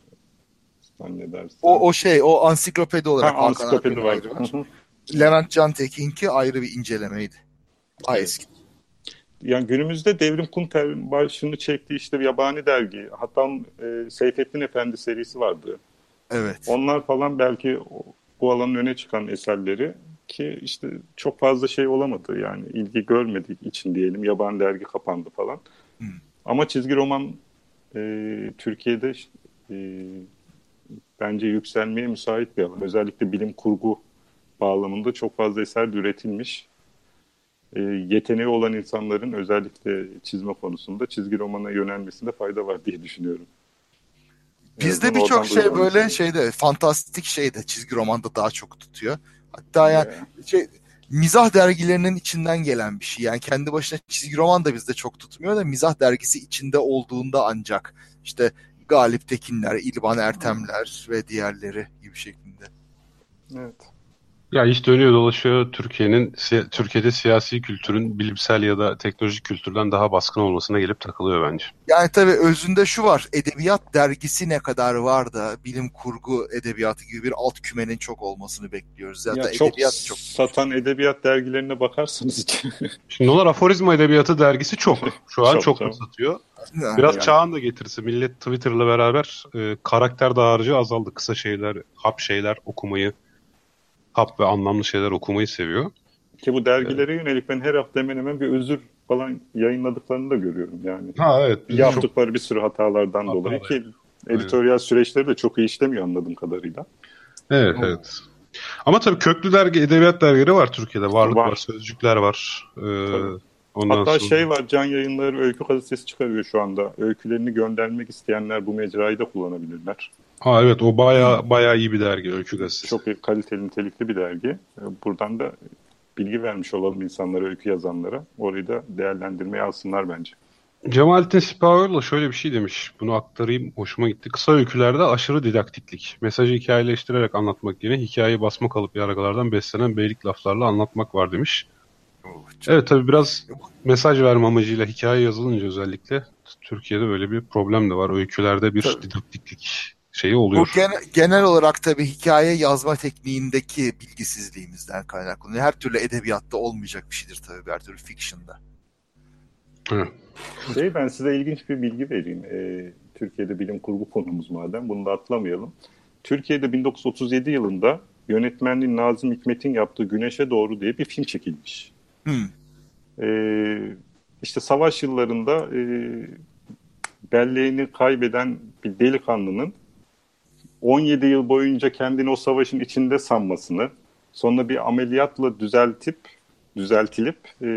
zannedersin. O, o şey, o ansiklopedi olarak ha, Hakan ansiklopedi var. Levent Cantekin'ki ayrı bir incelemeydi. Ay evet. eski. Yani günümüzde Devrim Kunter başını çektiği işte bir yabani dergi. Hatta e, Seyfettin Efendi serisi vardı. Evet. Onlar falan belki bu alanın öne çıkan eserleri ki işte çok fazla şey olamadı yani ilgi görmedik için diyelim yaban dergi kapandı falan. Hmm. Ama çizgi roman e, Türkiye'de e, bence yükselmeye müsait bir alan. Özellikle bilim kurgu bağlamında çok fazla eser üretilmiş. E, yeteneği olan insanların özellikle çizme konusunda çizgi romana yönelmesinde fayda var diye düşünüyorum. Bizde birçok şey böyle şeyde fantastik şeyde çizgi romanda daha çok tutuyor. Hatta yani yeah. şey mizah dergilerinin içinden gelen bir şey. Yani kendi başına çizgi roman da bizde çok tutmuyor da mizah dergisi içinde olduğunda ancak işte Galip Tekinler, İlban Ertemler ve diğerleri gibi şeklinde. Evet. Ya iş dönüyor dolaşıyor Türkiye'nin Türkiye'de siyasi kültürün bilimsel ya da teknolojik kültürden daha baskın olmasına gelip takılıyor bence. Yani tabii özünde şu var. Edebiyat dergisi ne kadar var da bilim kurgu edebiyatı gibi bir alt kümenin çok olmasını bekliyoruz. Zaten ya çok edebiyat çok satan edebiyat dergilerine bakarsanız Şimdi onlar aforizma edebiyatı dergisi çok. Şu an çok, çok satıyor. Biraz yani. çağın da getirisi. Millet Twitter'la beraber e, karakter dağarcığı azaldı. Kısa şeyler, hap şeyler okumayı hap ve anlamlı şeyler okumayı seviyor. Ki bu dergilere evet. yönelik ben her hafta hemen hemen bir özür falan yayınladıklarını da görüyorum yani. Ha evet. Yaptıkları çok... bir sürü hatalardan Hatalar. dolayı ki editoryal evet. süreçleri de çok iyi işlemiyor anladığım kadarıyla. Evet Ama... evet. Ama tabii köklü dergi, edebiyat dergileri var Türkiye'de. Varlık var, var sözcükler var. Ee, ondan Hatta sonra... şey var, Can Yayınları Öykü gazetesi çıkarıyor şu anda. Öykülerini göndermek isteyenler bu mecrayı da kullanabilirler. Ha evet o baya baya iyi bir dergi Öykü Gazetesi. Çok kaliteli nitelikli bir dergi. Ee, buradan da bilgi vermiş olalım insanlara, öykü yazanlara. Orayı da değerlendirmeye alsınlar bence. Cemalettin Sipahoğlu şöyle bir şey demiş. Bunu aktarayım. Hoşuma gitti. Kısa öykülerde aşırı didaktiklik. Mesajı hikayeleştirerek anlatmak yerine hikayeyi basma kalıp yargılardan beslenen beylik laflarla anlatmak var demiş. Evet tabii biraz mesaj verme amacıyla hikaye yazılınca özellikle Türkiye'de böyle bir problem de var. Öykülerde bir tabii. didaktiklik şeyi oluyor. Bu genel, genel olarak tabii hikaye yazma tekniğindeki bilgisizliğimizden kaynaklanıyor. Her türlü edebiyatta olmayacak bir şeydir tabii her türlü fiction'da. Şey ben size ilginç bir bilgi vereyim. Ee, Türkiye'de bilim kurgu konumuz madem bunu da atlamayalım. Türkiye'de 1937 yılında yönetmenliğin Nazım Hikmet'in yaptığı Güneşe Doğru diye bir film çekilmiş. Hmm. Ee, işte savaş yıllarında e, belleğini kaybeden bir delikanlının 17 yıl boyunca kendini o savaşın içinde sanmasını, sonra bir ameliyatla düzeltip düzeltilip e,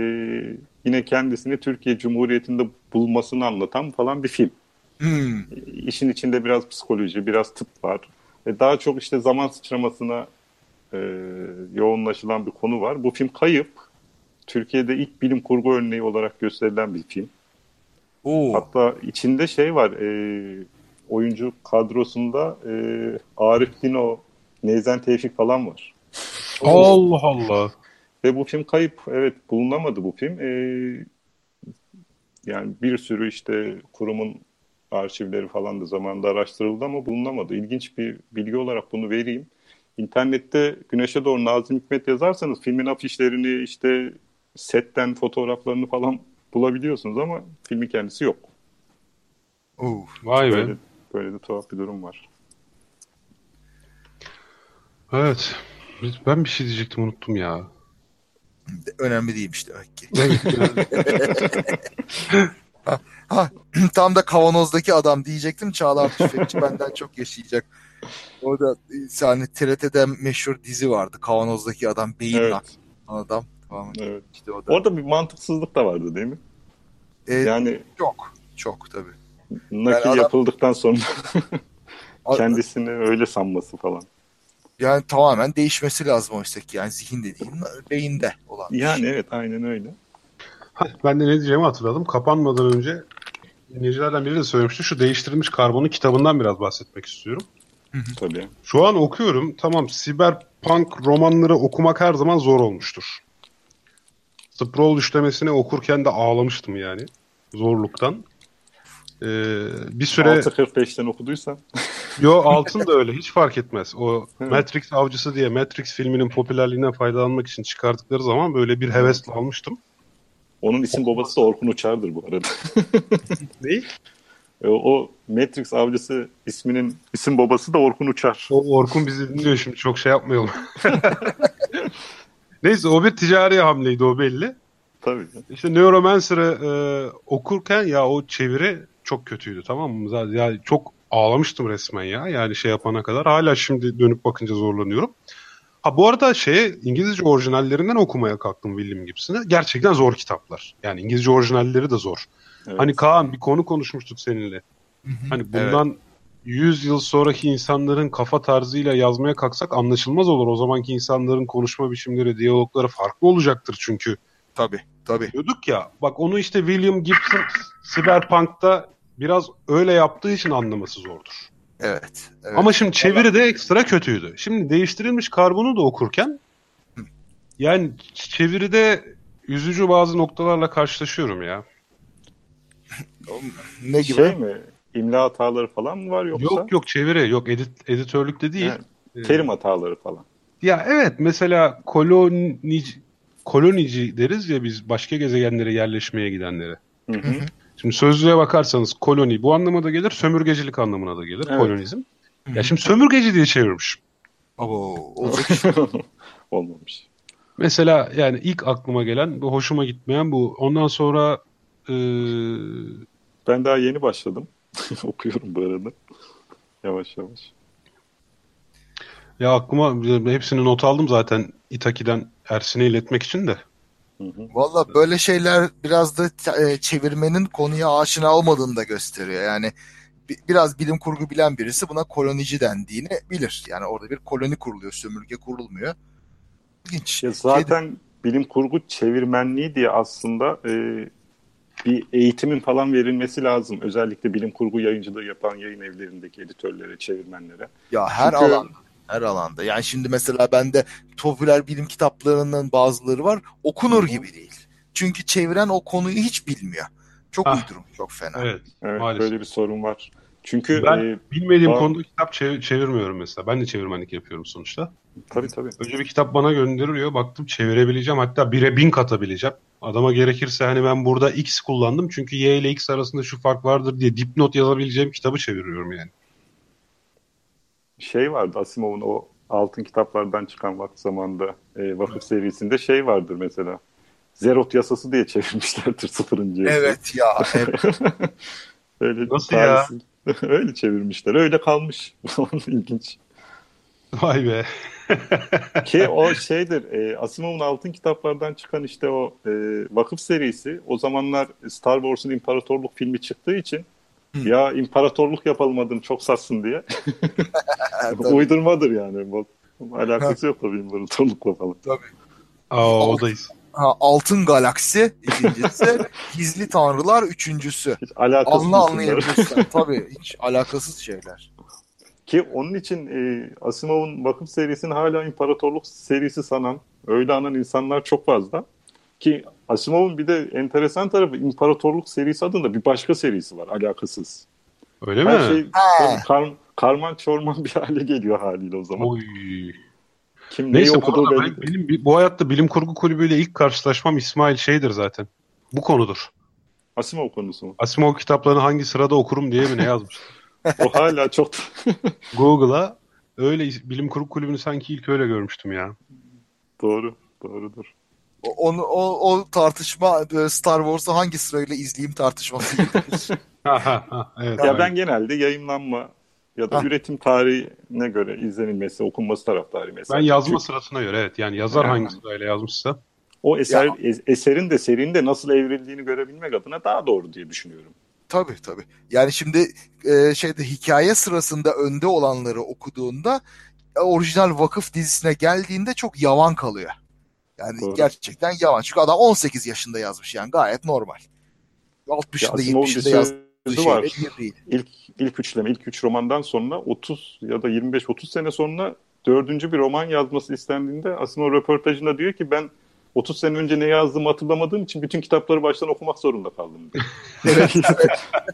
yine kendisini Türkiye Cumhuriyeti'nde bulmasını anlatan falan bir film. Hmm. İşin içinde biraz psikoloji, biraz tıp var. E, daha çok işte zaman sıçramasına e, yoğunlaşılan bir konu var. Bu film Kayıp. Türkiye'de ilk bilim kurgu örneği olarak gösterilen bir film. Oo. Hatta içinde şey var. E, oyuncu kadrosunda e, Arif Dino, Neyzen Tevfik falan var. Allah Allah. Ve bu film kayıp. Evet bulunamadı bu film. E, yani bir sürü işte kurumun arşivleri falan da zamanında araştırıldı ama bulunamadı. İlginç bir bilgi olarak bunu vereyim. İnternette Güneşe Doğru Nazım Hikmet yazarsanız filmin afişlerini işte setten fotoğraflarını falan bulabiliyorsunuz ama filmin kendisi yok. Oh, vay be. Böyle, Böyle de tuhaf bir durum var. Evet. Ben bir şey diyecektim unuttum ya. Önemli değilmiş demek ki. ha, ha, tam da kavanozdaki adam diyecektim. Çağlar Tüfekçi benden çok yaşayacak. Orada yani TRT'de meşhur dizi vardı. Kavanozdaki adam beyin evet. adam. Tamam. Evet. İşte o da. Orada bir mantıksızlık da vardı değil mi? Ee, yani çok çok tabii. Nakil yani yapıldıktan sonra kendisini öyle sanması falan. Yani tamamen değişmesi lazım oysa ki. Yani zihin dediğin beyinde olan Yani şey. evet aynen öyle. Ben de ne diyeceğimi hatırladım. Kapanmadan önce dinleyicilerden biri de söylemişti. Şu değiştirilmiş karbonun kitabından biraz bahsetmek istiyorum. Tabii. Şu an okuyorum. Tamam siberpunk romanları okumak her zaman zor olmuştur. Sprawl üçlemesini okurken de ağlamıştım yani. Zorluktan. Ee, bir süre... 6.45'ten okuduysan. Yo altın da öyle hiç fark etmez. O Matrix avcısı diye Matrix filminin popülerliğinden faydalanmak için çıkardıkları zaman böyle bir hevesle almıştım. Onun isim babası da Orkun Uçar'dır bu arada. Ne? E, o Matrix avcısı isminin isim babası da Orkun Uçar. O Orkun bizi dinliyor şimdi çok şey yapmayalım. Neyse o bir ticari hamleydi o belli. Tabii. İşte Neuromancer'ı e, okurken ya o çeviri çok kötüydü tamam mı? Zaten yani çok ağlamıştım resmen ya. Yani şey yapana kadar. Hala şimdi dönüp bakınca zorlanıyorum. Ha bu arada şeye İngilizce orijinallerinden okumaya kalktım William Gibson'ı. Gerçekten zor kitaplar. Yani İngilizce orijinalleri de zor. Evet. Hani Kaan bir konu konuşmuştuk seninle. Hani bundan 100 yıl sonraki insanların kafa tarzıyla yazmaya kalksak anlaşılmaz olur. O zamanki insanların konuşma biçimleri, diyalogları farklı olacaktır çünkü. Tabii tabii. Diyorduk ya bak onu işte William Gibson Cyberpunk'ta biraz öyle yaptığı için anlaması zordur. Evet. evet. Ama şimdi çeviri de ekstra kötüydü. Şimdi değiştirilmiş karbonu da okurken yani çeviride üzücü bazı noktalarla karşılaşıyorum ya. ne gibi? Şey mi? İmla hataları falan mı var yoksa? Yok yok çeviri yok edit, editörlükte değil. Ha, Ee, Terim hataları falan. Ya evet mesela kolonici, kolonici deriz ya biz başka gezegenlere yerleşmeye gidenlere. Hı hı. Şimdi sözlüğe bakarsanız koloni bu anlama da gelir, sömürgecilik anlamına da gelir Evet. kolonizm. Ya şimdi sömürgeci diye çevirmiş. Abo, olacak. Olmamış. Mesela yani ilk aklıma gelen bu hoşuma gitmeyen bu. Ondan sonra e, Ben daha yeni başladım. Okuyorum bu arada. Yavaş yavaş. ya aklıma hepsini not aldım zaten Itaki'den Ersin'e iletmek için de. Valla böyle şeyler biraz da e, çevirmenin konuya aşina olmadığını da gösteriyor. Yani bi- biraz bilim kurgu bilen birisi buna kolonici dendiğini bilir. Yani orada bir koloni kuruluyor, sömürge kurulmuyor. İlginç. Ya zaten bilim kurgu çevirmenliği diye aslında e, bir eğitimin falan verilmesi lazım. Özellikle bilim kurgu yayıncılığı yapan yayın evlerindeki editörlere, çevirmenlere. Ya her Çünkü- alanda, her alanda. Yani şimdi mesela bende popüler bilim kitaplarının bazıları var, okunur gibi değil. Çünkü çeviren o konuyu hiç bilmiyor. Çok Ah. uydurmuş, çok fena. Evet. Evet, Maalesef. böyle bir sorun var. Çünkü Ben e, bilmediğim Aa. konuda kitap çev- çevirmiyorum mesela. Ben de çevirmenlik yapıyorum sonuçta. tabii tabii. Önce bir kitap bana gönderiliyor. Baktım çevirebileceğim. Hatta bire bin katabileceğim. Adama gerekirse hani ben burada X kullandım. Çünkü Y ile X arasında şu fark vardır diye dipnot yazabileceğim kitabı çeviriyorum yani. Şey vardı Asimov'un o altın kitaplardan çıkan vakti zamanında e, vakıf serisinde şey vardır mesela. Zerot yasası diye çevirmişlerdir sıfırıncı. Evet ya, evet. Öyle Nasıl ya? tarihsiz- Öyle çevirmişler. Öyle kalmış. İlginç. Vay be. Ki o şeydir. E, Asimov'un altın kitaplardan çıkan işte o e, vakıf serisi o zamanlar Star Wars'un İmparatorluk filmi çıktığı için Hı. ya imparatorluk yapalım adını çok satsın diye. Uydurmadır yani. Bu, alakası yok tabii imparatorlukla falan. tabii. Aa, odayız. Ha, Altın Galaksi ikincisi, Gizli Tanrılar üçüncüsü. Hiç alakasız Anla anlayabilirsin. Tabii hiç alakasız şeyler. Ki onun için e, Asimov'un vakıf serisini hala imparatorluk serisi sanan, öyle anan insanlar çok fazla. Ki Asimov'un bir de enteresan tarafı imparatorluk serisi adında bir başka serisi var alakasız. Öyle mi? Her şey kar, karman çorman bir hale geliyor haliyle o zaman. Oy. Kim Neyse bu, arada belli ben- benim bu hayatta bilim kurgu kulübüyle ilk karşılaşmam İsmail şeydir zaten. Bu konudur. Asimov konusu mu? Asimov kitaplarını hangi sırada okurum diye mi ne yazmış? O hala çok Google'a öyle bilim kurgu kulübünü sanki ilk öyle görmüştüm ya. doğru. Doğrudur. O, onu, o, o tartışma e, Star Wars'u hangi sırayla izleyeyim tartışması evet, Ya aynen. ben genelde yayınlanma ya da Ha. üretim tarihine göre izlenilmesi, okunması taraftarıyım. mesela. Ben yazma sırasına göre evet. Yani yazar Ha. hangi sırayla yazmışsa. O eser Ya. es- eserin de serinin de nasıl evrildiğini görebilmek adına daha doğru diye düşünüyorum. Tabii tabii. Yani şimdi e, şeyde hikaye sırasında önde olanları okuduğunda e, orijinal vakıf dizisine geldiğinde çok yavan kalıyor. Yani Doğru. gerçekten yavan. Çünkü adam 18 yaşında yazmış yani gayet normal. 60'ında Asimov'un bir 70'inde söylediği yazmış yazdığı var. şeyle bir değil. İlk ilk üçleme, ilk üç romandan sonra 30 ya da 25-30 sene sonra dördüncü bir roman yazması istendiğinde aslında o röportajında diyor ki ben 30 sene önce ne yazdığımı hatırlamadığım için bütün kitapları baştan okumak zorunda kaldım.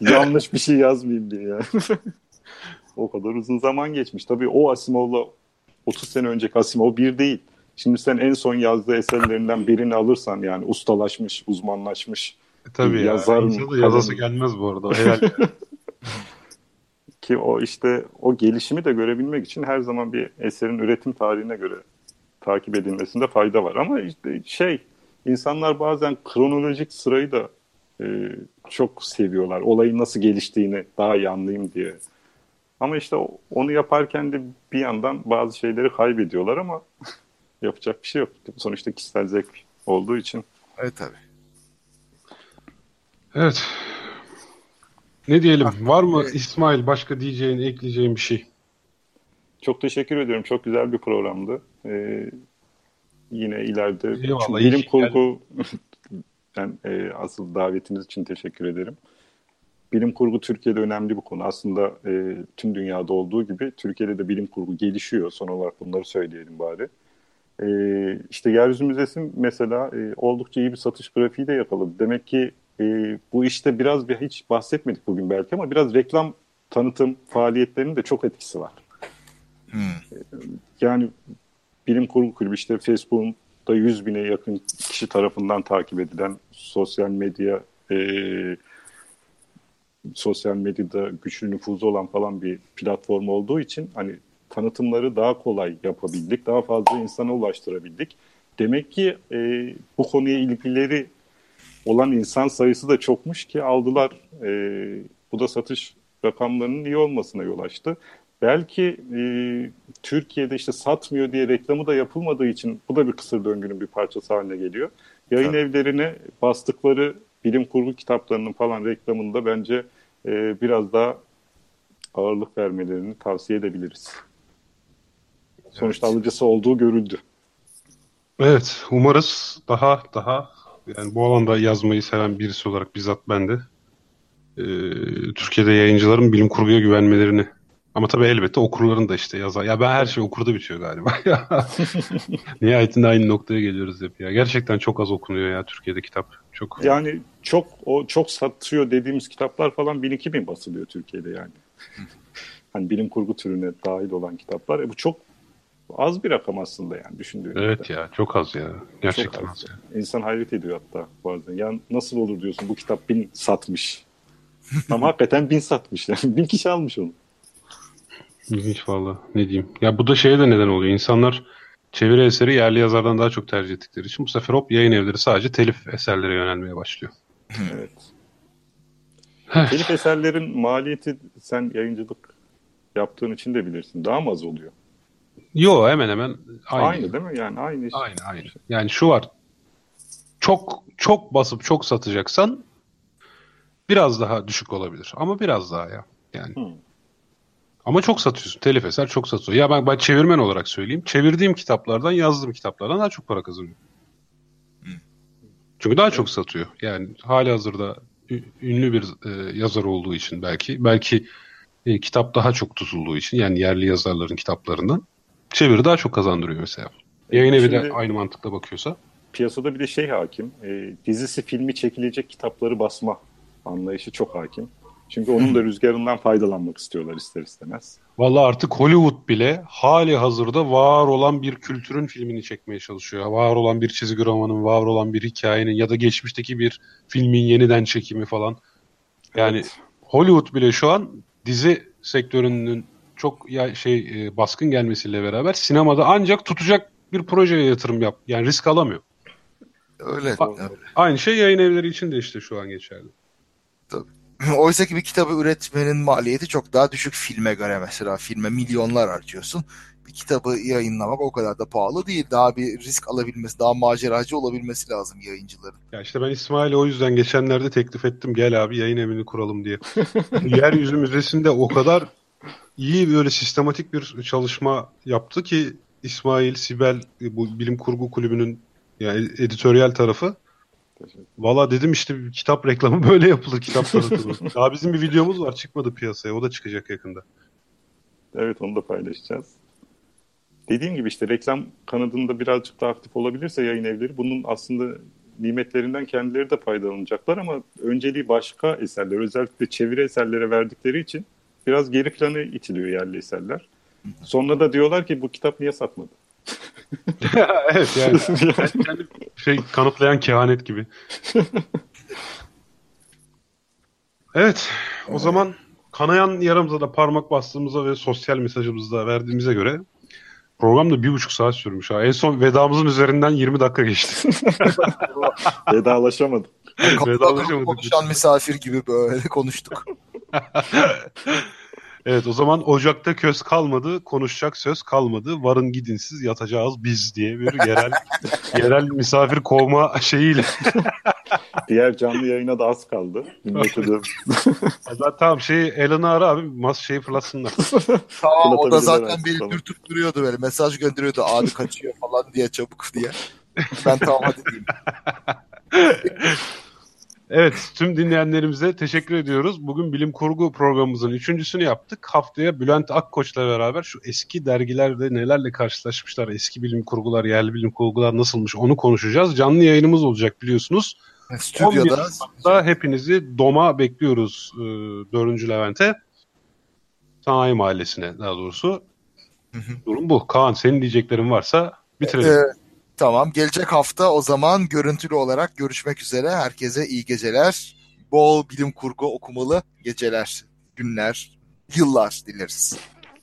Yanlış bir şey yazmayayım diye yani. o kadar uzun zaman geçmiş. Tabii o Asimov'la 30 sene önceki Asimov bir değil. Şimdi sen en son yazdığı eserlerinden birini alırsan yani ustalaşmış, uzmanlaşmış E, tabii ya. Yazar mı? Yazası gelmez bu arada. Helal. ki o işte o gelişimi de görebilmek için her zaman bir eserin üretim tarihine göre takip edilmesinde fayda var. Ama işte şey insanlar bazen kronolojik sırayı da e, çok seviyorlar. Olayın nasıl geliştiğini daha iyi anlayayım diye. Ama işte onu yaparken de bir yandan bazı şeyleri kaybediyorlar ama yapacak bir şey yok. Sonuçta kişisel zevk olduğu için. Evet tabii. evet. Ne diyelim? Var mı İsmail başka diyeceğin, ekleyeceğin bir şey? Çok teşekkür ediyorum. Çok güzel bir programdı. Ee, yine ileride Eyvallah, bilim kurgu ben e, asıl davetiniz için teşekkür ederim. Bilim kurgu Türkiye'de önemli bir konu. Aslında e, tüm dünyada olduğu gibi Türkiye'de de bilim kurgu gelişiyor. Son olarak bunları söyleyelim bari. E, işte Yeryüzü Müzesi mesela e, oldukça iyi bir satış grafiği de yakaladı. Demek ki e, bu işte biraz bir hiç bahsetmedik bugün belki ama biraz reklam tanıtım faaliyetlerinin de çok etkisi var. Hmm. Yani bilim kurgu kulübü işte Facebook'ta 100 bine yakın kişi tarafından takip edilen sosyal medya e, sosyal medyada güçlü nüfuzu olan falan bir platform olduğu için hani tanıtımları daha kolay yapabildik. Daha fazla insana ulaştırabildik. Demek ki e, bu konuya ilgileri olan insan sayısı da çokmuş ki aldılar. E, bu da satış rakamlarının iyi olmasına yol açtı. Belki e, Türkiye'de işte satmıyor diye reklamı da yapılmadığı için bu da bir kısır döngünün bir parçası haline geliyor. Yayın Tabii. evlerine bastıkları bilim kurgu kitaplarının falan reklamında bence e, biraz daha ağırlık vermelerini tavsiye edebiliriz. Sonuçta Evet. alıcısı olduğu görüldü. Evet, umarız daha daha yani bu alanda yazmayı seven birisi olarak bizzat ben de e, Türkiye'de yayıncıların bilim kurguya güvenmelerini ama tabii elbette okurların da işte yazar. Ya ben her şey okurda bitiyor galiba. Nihayetinde aynı noktaya geliyoruz hep ya. Gerçekten çok az okunuyor ya Türkiye'de kitap. Çok. Yani çok o çok satıyor dediğimiz kitaplar falan 1000-2000 basılıyor Türkiye'de yani. hani bilim kurgu türüne dahil olan kitaplar. E bu çok az bir rakam aslında yani düşündüğünüzde. Evet ya çok az ya. Gerçekten Çok az. az. ya. İnsan hayret ediyor hatta bazen. Ya nasıl olur diyorsun bu kitap bin satmış. Ama hakikaten bin satmış. Yani bin kişi almış onu. İlginç valla. Ne diyeyim. Ya bu da şeye de neden oluyor. İnsanlar çeviri eseri yerli yazardan daha çok tercih ettikleri için bu sefer hop yayın evleri sadece telif eserlere yönelmeye başlıyor. Evet. Evet. Telif eserlerin maliyeti sen yayıncılık yaptığın için de bilirsin. Daha mı az oluyor? Yo hemen hemen aynı. Aynı, değil mi? Yani aynı iş. Aynı aynı. Yani şu var. Çok çok basıp çok satacaksan biraz daha düşük olabilir. Ama biraz daha ya. Yani. Hı. Ama çok satıyorsun. Telif eser çok satıyor. Ya ben, ben çevirmen olarak söyleyeyim. Çevirdiğim kitaplardan, yazdığım kitaplardan daha çok para kazanıyorum. Çünkü daha çok satıyor. Yani hali hazırda ünlü bir e, yazar olduğu için belki. Belki e, kitap daha çok tutulduğu için. Yani yerli yazarların kitaplarından. Çeviri daha çok kazandırıyor mesela. Yayın evi de aynı mantıkla bakıyorsa. Piyasada bir de şey hakim. e, dizisi filmi çekilecek kitapları basma anlayışı çok hakim. Çünkü onun da rüzgarından faydalanmak istiyorlar ister istemez. Vallahi artık Hollywood bile hali hazırda var olan bir kültürün filmini çekmeye çalışıyor. Var olan bir çizgi romanın, var olan bir hikayenin ya da geçmişteki bir filmin yeniden çekimi falan. Yani Evet. Hollywood bile şu an dizi sektörünün çok ya şey e, baskın gelmesiyle beraber sinemada ancak tutacak bir projeye yatırım yap. Yani risk alamıyor. Öyle. A- Aynı şey yayın evleri için de işte şu an geçerli. Oysa ki bir kitabı üretmenin maliyeti çok daha düşük filme göre mesela. Filme milyonlar harcıyorsun. Bir kitabı yayınlamak o kadar da pahalı değil. Daha bir risk alabilmesi, daha maceracı olabilmesi lazım yayıncıların. Ya işte ben İsmail'e o yüzden geçenlerde teklif ettim gel abi yayın evini kuralım diye. Yeryüzü Müzesi'nde o kadar iyi böyle sistematik bir çalışma yaptı ki İsmail, Sibel bu bilim kurgu kulübünün yani editoryal tarafı Valla dedim işte kitap reklamı böyle yapılır kitap tanıtımı. Daha bizim bir videomuz var çıkmadı piyasaya. O da çıkacak yakında. Evet onu da paylaşacağız. Dediğim gibi işte reklam kanadında birazcık daha aktif olabilirse yayın evleri bunun aslında nimetlerinden kendileri de faydalanacaklar ama önceliği başka eserler özellikle çeviri eserlere verdikleri için biraz geri plana itiliyor yerli eserler. Sonra da diyorlar ki bu kitap niye satmadı? evet yani kendi şey kanıtlayan kehanet gibi. Evet o zaman kanayan yaramıza da parmak bastığımıza ve sosyal mesajımızı da verdiğimize göre program da bir buçuk saat sürmüş. Ha. En son vedamızın üzerinden 20 dakika geçti. Vedalaşamadım. Kapıda konuşan misafir gibi böyle konuştuk. Evet o zaman Ocak'ta köz kalmadı, konuşacak söz kalmadı. Varın gidin siz yatacağız biz diye bir yerel yerel misafir kovma şeyiyle. Diğer canlı yayına da az kaldı. Zaten tamam şey Elena ara abi mas şeyi fırlatsınlar. tamam o da zaten beni tamam. dürtüp duruyordu böyle mesaj gönderiyordu abi kaçıyor falan diye çabuk diye. Ben tamam hadi diyeyim. Evet, tüm dinleyenlerimize teşekkür ediyoruz. Bugün bilim kurgu programımızın üçüncüsünü yaptık. Haftaya Bülent Akkoç'la beraber şu eski dergilerde nelerle karşılaşmışlar, eski bilim kurgular, yerli bilim kurgular nasılmış onu konuşacağız. Canlı yayınımız olacak biliyorsunuz. Stüdyoda. Da hepinizi Dom'a bekliyoruz e, 4. Levent'e. Sanayi Mahallesi'ne daha doğrusu. Hı hı. Durum bu. Kaan senin diyeceklerin varsa bitirelim. Ee, Tamam. Gelecek hafta o zaman görüntülü olarak görüşmek üzere. Herkese iyi geceler. Bol bilim kurgu okumalı geceler, günler, yıllar dileriz.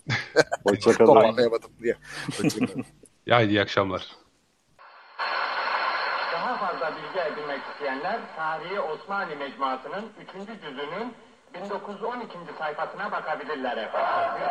Hoşçakalın. Toparlayamadım diye. Hoşçakalın. ya iyi akşamlar. Daha fazla bilgi edinmek isteyenler Tarihi Osmanlı Mecmuası'nın 3. cüzünün 1912. sayfasına bakabilirler efendim.